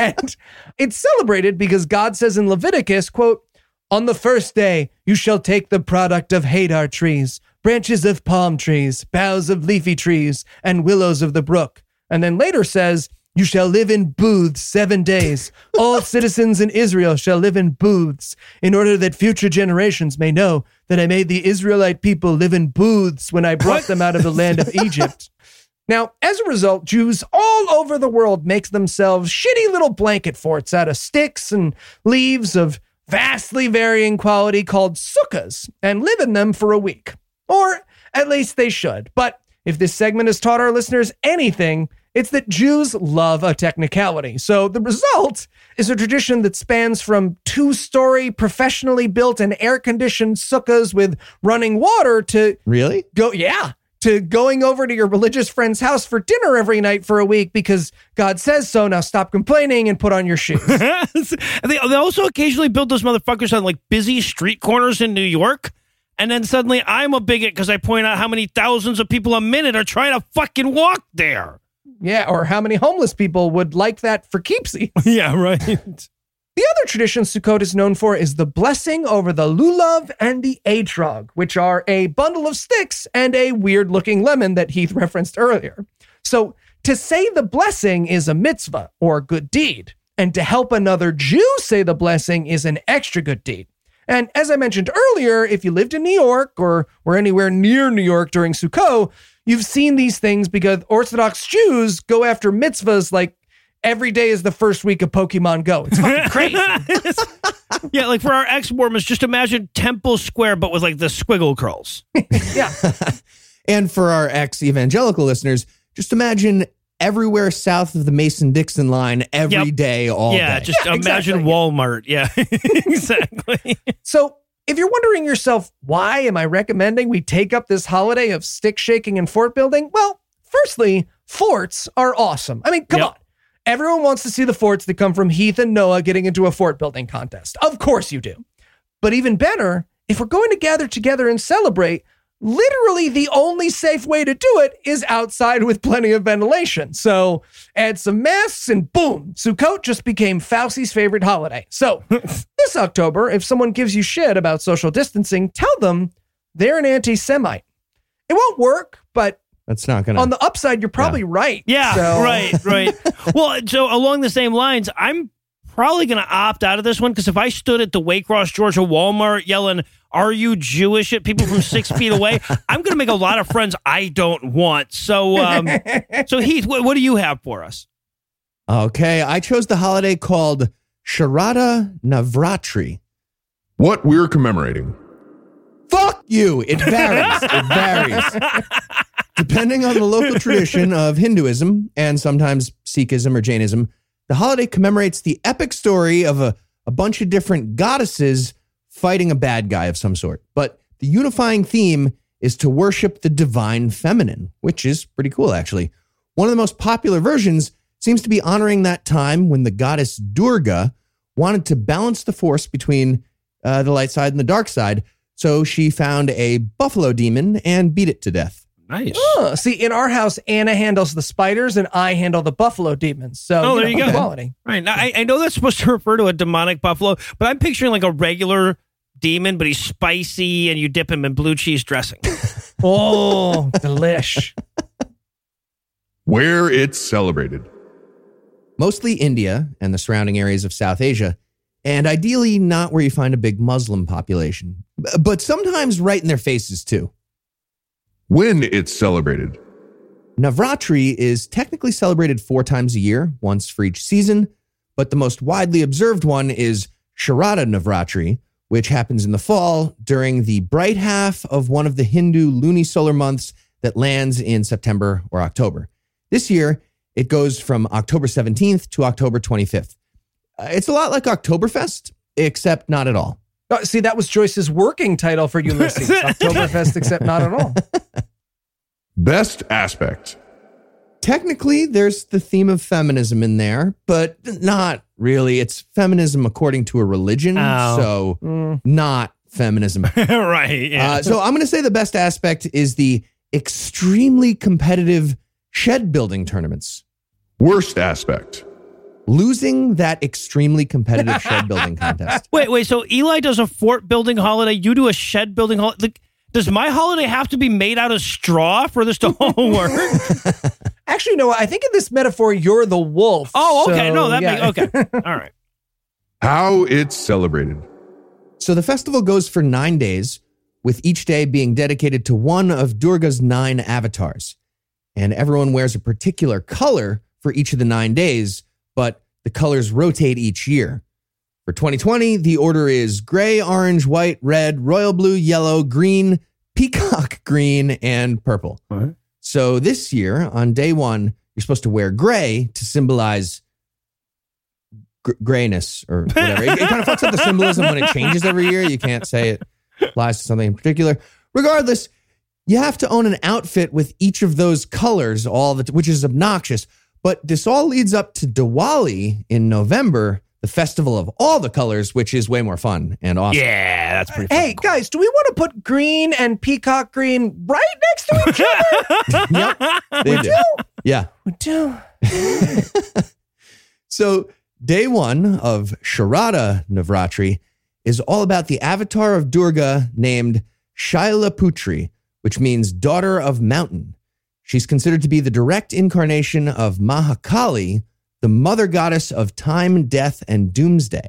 And it's celebrated because God says in Leviticus, quote, on the first day, you shall take the product of Hadar trees, branches of palm trees, boughs of leafy trees, and willows of the brook. And then later says, you shall live in booths seven days. All citizens in Israel shall live in booths, in order that future generations may know that I made the Israelite people live in booths when I brought them out of the land of Egypt. Now, as a result, Jews all over the world make themselves shitty little blanket forts out of sticks and leaves of vastly varying quality called sukkahs and live in them for a week. Or at least they should. But if this segment has taught our listeners anything, it's that Jews love a technicality. So the result is a tradition that spans from two story, professionally built and air conditioned sukkahs with running water to really? go yeah to going over to your religious friend's house for dinner every night for a week because God says so. Now stop complaining and put on your shoes. They, also occasionally build those motherfuckers on like busy street corners in New York. And then suddenly I'm a bigot because I point out how many thousands of people a minute are trying to fucking walk there. yeah, or how many homeless people would like that for keepsy? Yeah, right. The other tradition Sukkot is known for is the blessing over the lulav and the etrog, which are a bundle of sticks and a weird looking lemon that Heath referenced earlier. So to say the blessing is a mitzvah or good deed, and to help another Jew say the blessing is an extra good deed. And as I mentioned earlier, if you lived in New York or were anywhere near New York during Sukkot, you've seen these things because Orthodox Jews go after mitzvahs like every day is the first week of Pokemon Go. It's fucking crazy. yeah, like for our ex Mormons, just imagine Temple Square, but with like the squiggle curls. yeah. And for our ex evangelical listeners, just imagine everywhere south of the Mason Dixon line every day, Yep. all yeah, day. just Yeah, imagine exactly. Walmart. Yeah, exactly. So, if you're wondering yourself, why am I recommending we take up this holiday of stick shaking and fort building? Well, firstly, forts are awesome. I mean, come Yep. on. Everyone wants to see the forts that come from Heath and Noah getting into a fort building contest. Of course you do. But even better, if we're going to gather together and celebrate, literally the only safe way to do it is outside with plenty of ventilation. So add some masks and boom, Sukkot just became Fauci's favorite holiday. So this October, if someone gives you shit about social distancing, tell them they're an anti Semite. It won't work, but That's not going to. on the upside, you're probably right. Yeah, So- right, right. well, so along the same lines, I'm probably going to opt out of this one because if I stood at the Waycross, Georgia Walmart yelling, Are you Jewish at people from six feet away? I'm going to make a lot of friends I don't want. So, um, so Heath, what, what do you have for us? Okay, I chose the holiday called Sharada Navratri. What we're commemorating. Fuck you. It varies. it varies. Depending on the local tradition of Hinduism and sometimes Sikhism or Jainism, the holiday commemorates the epic story of a, a bunch of different goddesses fighting a bad guy of some sort. But the unifying theme is to worship the divine feminine, which is pretty cool, actually. One of the most popular versions seems to be honoring that time when the goddess Durga wanted to balance the force between uh, the light side and the dark side. So she found a buffalo demon and beat it to death. Nice. Oh, see, in our house, Anna handles the spiders and I handle the buffalo demons. So, Oh, there you go. Quality. Right. Now, I, I know that's supposed to refer to a demonic buffalo, but I'm picturing like a regular demon, but he's spicy and you dip him in blue cheese dressing. Oh, delish. Where it's celebrated. Mostly India and the surrounding areas of South Asia, and ideally not where you find a big Muslim population, but sometimes right in their faces too. When it's celebrated. Navratri is technically celebrated four times a year, once for each season, but the most widely observed one is Sharada Navratri, which happens in the fall during the bright half of one of the Hindu lunisolar months that lands in September or October. This year, it goes from October 17th to October 25th. Uh, It's a lot like Oktoberfest, except not at all. Oh, see, that was Joyce's working title for Ulysses Oktoberfest, except not at all. Best aspect. Technically, there's the theme of feminism in there, but not really. It's feminism according to a religion, Oh. so Mm. not feminism. right. Yeah. Uh, so I'm going to say the best aspect is the extremely competitive shed building tournaments. Worst aspect. Losing that extremely competitive shed building contest. wait, wait. So Eli does a fort building holiday. You do a shed building holiday. Like, does my holiday have to be made out of straw for this to all work? Actually, no, I think in this metaphor, you're the wolf. Oh, okay. So, no, that yeah. makes okay. All right. How it's celebrated. So the festival goes for nine days, with each day being dedicated to one of Durga's nine avatars. And everyone wears a particular color for each of the nine days, but the colors rotate each year. For 2020, the order is gray, orange, white, red, royal blue, yellow, green, peacock green, and purple. So this year, on day one, you're supposed to wear gray to symbolize gr- grayness or whatever. it, it kind of fucks up the symbolism when it changes every year. You can't say it applies to something in particular. Regardless, you have to own an outfit with each of those colors, all the which is obnoxious. But this all leads up to Diwali in November, the festival of all the colors, which is way more fun and awesome. Yeah, that's pretty. Hey, guys, do we want to put green and peacock green right next to each other? Yep, they do. Yeah. we do. So, day one of Sharada Navratri is all about the avatar of Durga named Shailaputri, which means daughter of mountain. She's considered to be the direct incarnation of Mahakali, the mother goddess of time, death, and doomsday.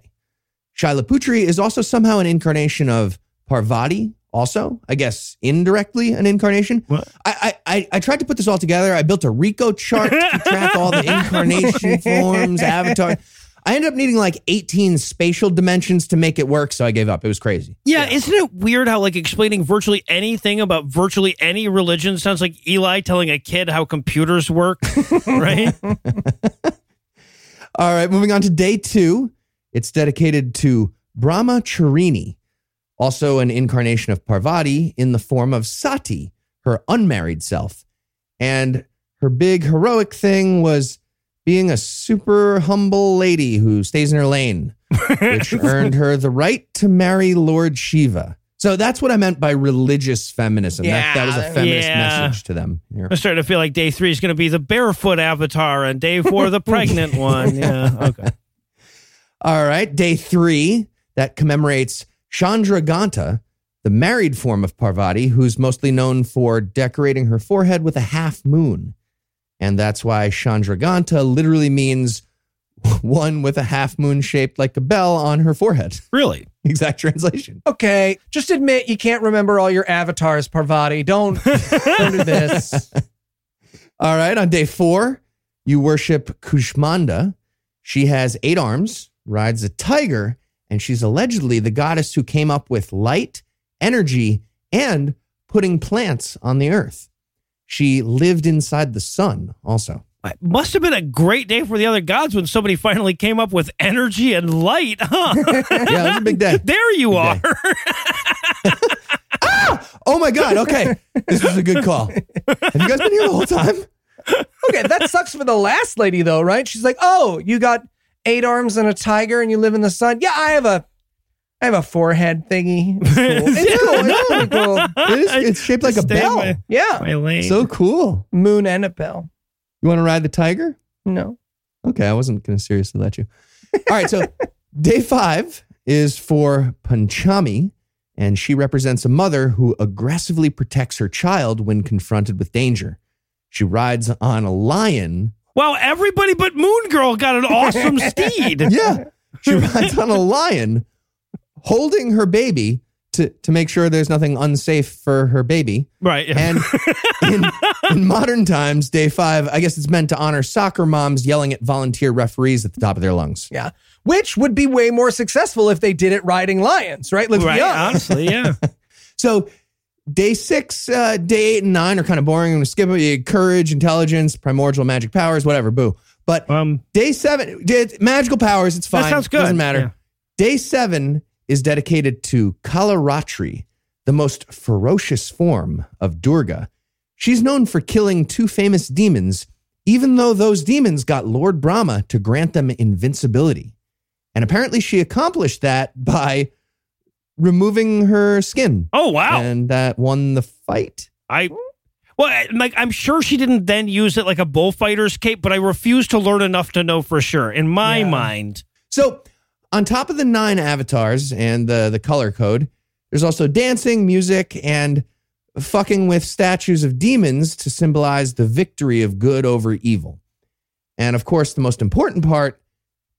Shailaputri is also somehow an incarnation of Parvati, also, I guess indirectly an incarnation. What? I, I, I, I tried to put this all together. I built a Rico chart to track all the incarnation forms, avatar. I ended up needing like 18 spatial dimensions to make it work, so I gave up. It was crazy. Yeah, isn't it weird how like explaining virtually anything about virtually any religion sounds like Eli telling a kid how computers work, right? All right, moving on to day two. It's dedicated to Brahmacharini, also an incarnation of Parvati in the form of Sati, her unmarried self. And her big heroic thing was being a super humble lady who stays in her lane, which earned her the right to marry Lord Shiva. So that's what I meant by religious feminism. that, that was a feminist yeah. message to them. Here. I'm starting to feel like day three is going to be the barefoot avatar and day four the pregnant one. Yeah, okay. All right, day three that commemorates Chandraghanta, the married form of Parvati, who's mostly known for decorating her forehead with a half moon. And that's why Chandraghanta literally means one with a half moon shaped like a bell on her forehead. Really? Exact translation. Okay, just admit you can't remember all your avatars, Parvati. Don't don't do this. All right, on day four, you worship Kushmanda. She has eight arms, rides a tiger, and she's allegedly the goddess who came up with light, energy, and putting plants on the earth. She lived inside the sun also. It must have been a great day for the other gods when somebody finally came up with energy and light, huh? Yeah, it was a big day. there you are. Ah! Oh my God. Okay. This was a good call. Have you guys been here the whole time? Okay, that sucks for the last lady though, right? She's like, "Oh, you got eight arms and a tiger, and you live in the sun." Yeah, I have a, I have a forehead thingy. It's cool. It's cool. It's pretty cool. It is, it's shaped like a Stay bell. my- Yeah, my lane. So cool. moon and a bell. You want to ride the tiger? No, Okay, I wasn't going to seriously let you. All right, so day five is for Panchami, and she represents a mother who aggressively protects her child when confronted with danger. She rides on a lion. wow, everybody but Moon Girl got an awesome steed. Yeah, she rides on a lion, holding her baby to to make sure there's nothing unsafe for her baby. Right. Yeah. And in, in modern times, day five, I guess it's meant to honor soccer moms yelling at volunteer referees at the top of their lungs. yeah, which would be way more successful if they did it riding lions, right? Let's right. be honest. Honestly, yeah. So day six, uh, day eight, and nine are kind of boring. I'm going to skip it. Courage, intelligence, primordial magic powers, whatever. Boo. But Um, day seven, did magical powers. It's fine. that sounds good. Doesn't matter. Yeah. Day seven is dedicated to Kalaratri, the most ferocious form of Durga. She's known for killing two famous demons, even though those demons got Lord Brahma to grant them invincibility. And apparently, she accomplished that by removing her skin Oh wow. and that won the fight. I well, I- like I'm sure she didn't then use it like a bullfighter's cape, but I refuse to learn enough to know for sure. In my Yeah. mind, So, on top of the nine avatars and the the color code, there's also dancing, music, and fucking with statues of demons to symbolize the victory of good over evil. And of course, the most important part,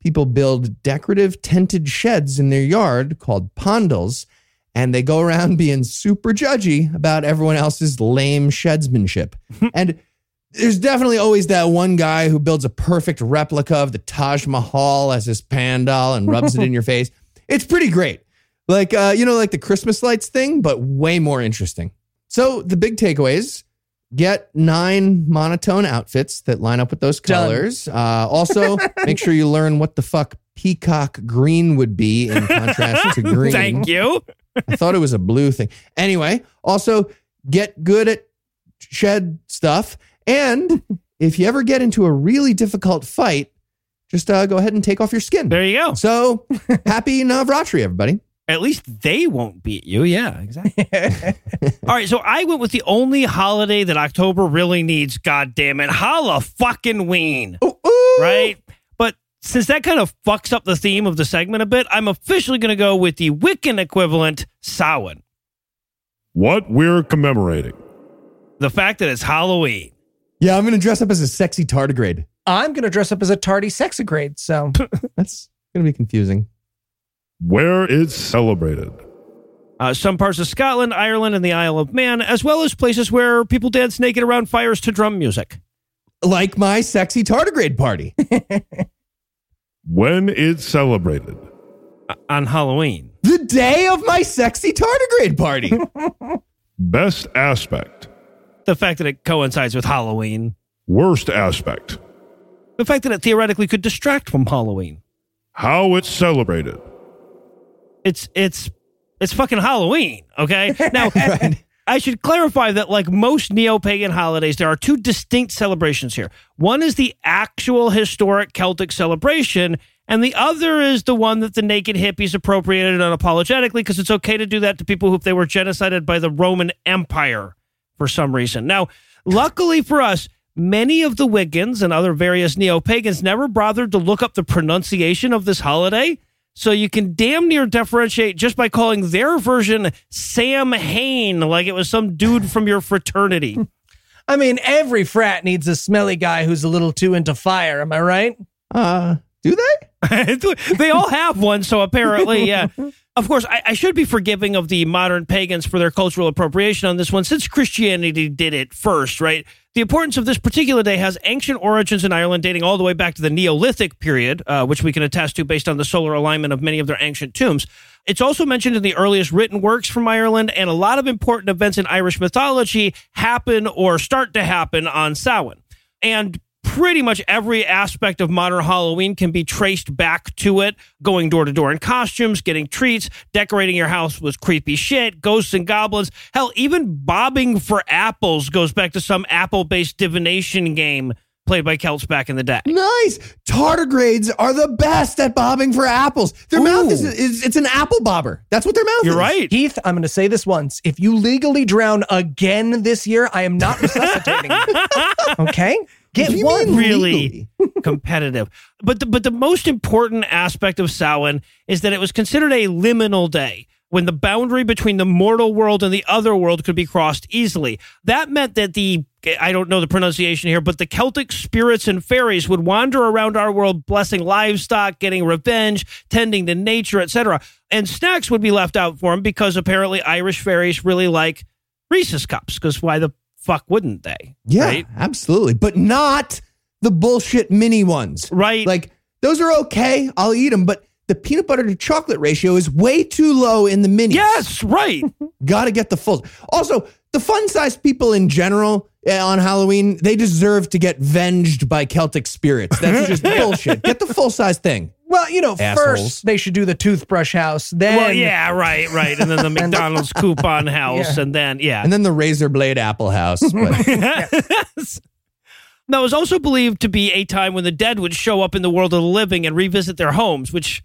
people build decorative tented sheds in their yard called pandals, and they go around being super judgy about everyone else's lame shedsmanship. and there's definitely always that one guy who builds a perfect replica of the Taj Mahal as his pandal and rubs it in your face. It's pretty great. Like, uh, you know, like the Christmas lights thing, but way more interesting. So the big takeaways get nine monotone outfits that line up with those colors. Uh, also, make sure you learn what the fuck peacock green would be in contrast to green. thank you. I thought it was a blue thing. Anyway, also get good at shed stuff. And if you ever get into a really difficult fight, just uh, go ahead and take off your skin. There you go. So happy Navratri, everybody. At least they won't beat you. Yeah, exactly. All right, so I went with the only holiday that October really needs. God damn it, Holla fucking Ween, Ooh, ooh. right? But since that kind of fucks up the theme of the segment a bit, I'm officially going to go with the Wiccan equivalent, Samhain. What we're commemorating. The fact that it's Halloween. Yeah, I'm going to dress up as a sexy tardigrade. I'm gonna dress up as a tardy sexigrade. So That's going to be confusing. Where it's celebrated. Uh, some parts of Scotland, Ireland, and the Isle of Man, as well as places where people dance naked around fires to drum music. Like my sexy tardigrade party. When it's celebrated. Uh, on Halloween. the day of my sexy tardigrade party. Best aspect. The fact that it coincides with Halloween. Worst aspect. The fact that it theoretically could distract from Halloween. How it's celebrated. It's it's it's fucking Halloween, okay? Now I should clarify that like most neo-pagan holidays there are two distinct celebrations here. One is the actual historic Celtic celebration and the other is the one that the naked hippies appropriated unapologetically because it's okay to do that to people who if they were genocided by the Roman Empire for some reason. Now, luckily for us, many of the Wiccans and other various neo pagans never bothered to look up the pronunciation of this holiday. So you can damn near differentiate just by calling their version Sam Hain, like it was some dude from your fraternity. I mean, every frat needs a smelly guy who's a little too into fire. Am I right? Uh, do they? they all have one, so apparently, yeah. Of course, I, I should be forgiving of the modern pagans for their cultural appropriation on this one, since Christianity did it first, right? The importance of this particular day has ancient origins in Ireland dating all the way back to the Neolithic period, uh, which we can attest to based on the solar alignment of many of their ancient tombs. It's also mentioned in the earliest written works from Ireland, and a lot of important events in Irish mythology happen or start to happen on Samhain. And pretty much every aspect of modern Halloween can be traced back to it. Going door to door in costumes, getting treats, decorating your house with creepy shit, ghosts and goblins. Hell, even bobbing for apples goes back to some apple based divination game played by Celts back in the day. Nice. Tardigrades are the best at bobbing for apples. Their mouth is, is it's an apple bobber. That's what their mouth is. You're is. right. Keith, I'm going to say this once. If you legally drown again this year, I am not resuscitating you. Okay? Get What do you one. really competitive. But the, but the most important aspect of Samhain is that it was considered a liminal day when the boundary between the mortal world and the other world could be crossed easily. That meant that the I don't know the pronunciation here, but the Celtic spirits and fairies would wander around our world blessing livestock, getting revenge, tending to nature, etc. And snacks would be left out for them because apparently Irish fairies really like Reese's cups because why the fuck wouldn't they? Yeah, Right? absolutely. But not the bullshit mini ones. Right. Like those are okay. I'll eat them, but the peanut butter to chocolate ratio is way too low in the minis. Yes, right. Got to get the full. Also, the fun sized people in general eh, on Halloween, they deserve to get venged by Celtic spirits. That's just bullshit. Get the full size thing. Well, you know, Assholes. first they should do the toothbrush house. Then, Well, yeah, right, right. And then the McDonald's coupon house, and then yeah. And then the razor blade apple house. But Now, it was also believed to be a time when the dead would show up in the world of the living and revisit their homes, which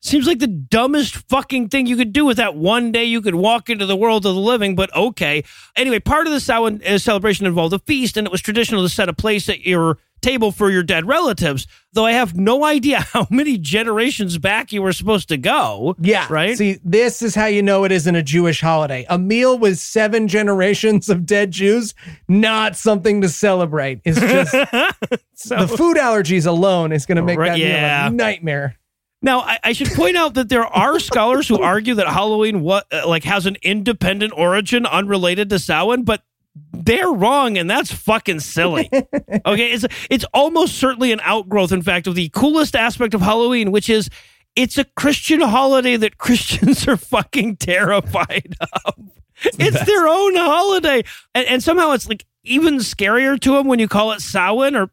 seems like the dumbest fucking thing you could do with that one day you could walk into the world of the living, but okay. Anyway, part of the uh, celebration involved a feast, and it was traditional to set a place at your table for your dead relatives, though I have no idea how many generations back you were supposed to go. Yeah. Right? See, this is how you know it isn't a Jewish holiday. A meal with seven generations of dead Jews, not something to celebrate. It's just so, the food allergies alone is going to make Right, that yeah. a nightmare. Now, I, I should point out that there are scholars who argue that Halloween what uh, like has an independent origin unrelated to Samhain, but they're wrong, and that's fucking silly. Okay, it's it's almost certainly an outgrowth, in fact, of the coolest aspect of Halloween, which is it's a Christian holiday that Christians are fucking terrified of. It's their own holiday, and, and somehow it's like even scarier to them when you call it Samhain or.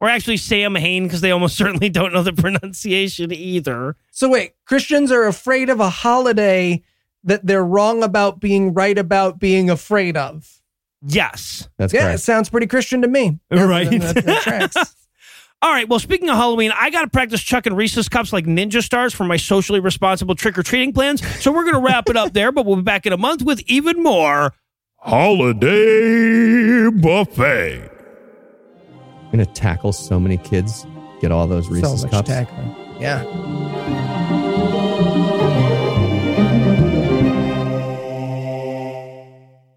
Or actually, Sam Hain, because they almost certainly don't know the pronunciation either. So wait, Christians are afraid of a holiday that they're wrong about being right about being afraid of. Yes. that's Yeah, it sounds pretty Christian to me. Right. That, that tracks. All right. Well, speaking of Halloween, I got to practice chucking Reese's cups like ninja stars for my socially responsible trick or treating plans. So we're going to wrap it up there, but we'll be back in a month with even more. Holiday buffet. I'm going to tackle so many kids, get all those Reese's so much cups. tackling. Yeah.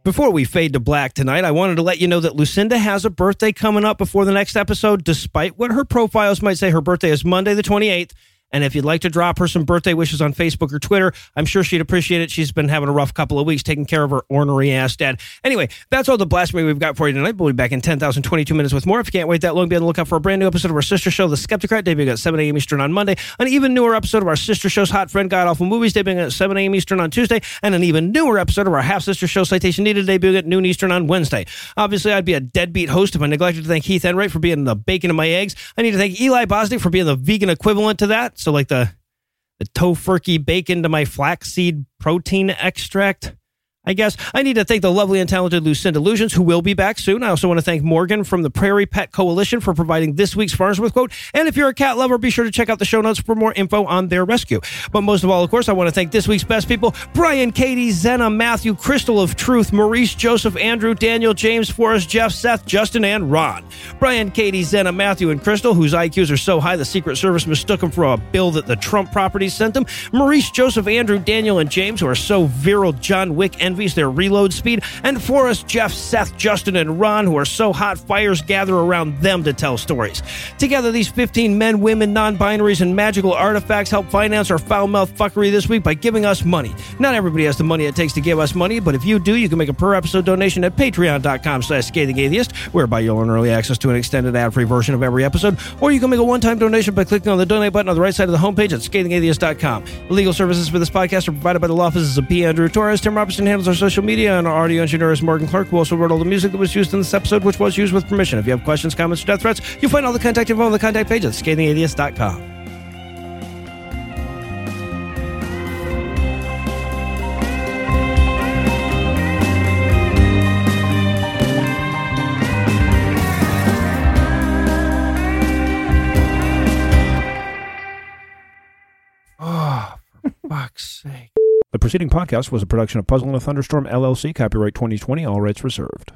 Before we fade to black tonight, I wanted to let you know that Lucinda has a birthday coming up before the next episode, despite what her profiles might say. Her birthday is Monday, the 28th. And if you'd like to drop her some birthday wishes on Facebook or Twitter, I'm sure she'd appreciate it. She's been having a rough couple of weeks taking care of her ornery ass dad. Anyway, that's all the blasphemy we've got for you tonight. We'll be back in 10,022 minutes with more. If you can't wait that long, be on the lookout for a brand new episode of our sister show, The Skepticrat, debuting at 7 a.m. Eastern on Monday. An even newer episode of our sister show's Hot Friend God Awful Movies, debuting at 7 a.m. Eastern on Tuesday. And an even newer episode of our half sister show, Citation Needed, debuting at noon Eastern on Wednesday. Obviously, I'd be a deadbeat host if I neglected to thank Heath Enright for being the bacon in my eggs. I need to thank Eli Bosnick for being the vegan equivalent to that. So, like the the tofurkey bacon to my flaxseed protein extract. I guess I need to thank the lovely and talented Lucinda Lugeons, who will be back soon. I also want to thank Morgan from the Prairie Pet Coalition for providing this week's Farnsworth quote. And if you're a cat lover, be sure to check out the show notes for more info on their rescue. But most of all, of course, I want to thank this week's best people Brian, Katie, Zena, Matthew, Crystal of Truth, Maurice, Joseph, Andrew, Daniel, James, Forrest, Jeff, Seth, Justin, and Ron. Brian, Katie, Zena, Matthew, and Crystal, whose IQs are so high the Secret Service mistook them for a bill that the Trump properties sent them. Maurice, Joseph, Andrew, Daniel, and James, who are so virile, John Wick envy envies their reload speed. And Forrest, Jeff, Seth, Justin, and Ron, who are so hot, fires gather around them to tell stories. Together, these 15 men, women, non binaries, and magical artifacts help finance our foul mouth fuckery this week by giving us money. Not everybody has the money it takes to give us money, but if you do, you can make a per episode donation at patreon.com slash scathing atheist, whereby you'll earn early access to an extended ad free version of every episode, or you can make a one time donation by clicking on the donate button on the right side of the homepage at scathingatheist.com. Legal services for this podcast are provided by the law offices of P. Andrew Torres. Tim Robertson our social media, and our audio engineer is Morgan Clarke, who also wrote all the music that was used in this episode, which was used with permission. If you have questions, comments, or death threats, you'll find all the contact info on the contact page at scathingatheist.com. Oh, ah, for fuck's sake. The preceding podcast was a production of Puzzle in a Thunderstorm LLC, copyright 2020, all rights reserved.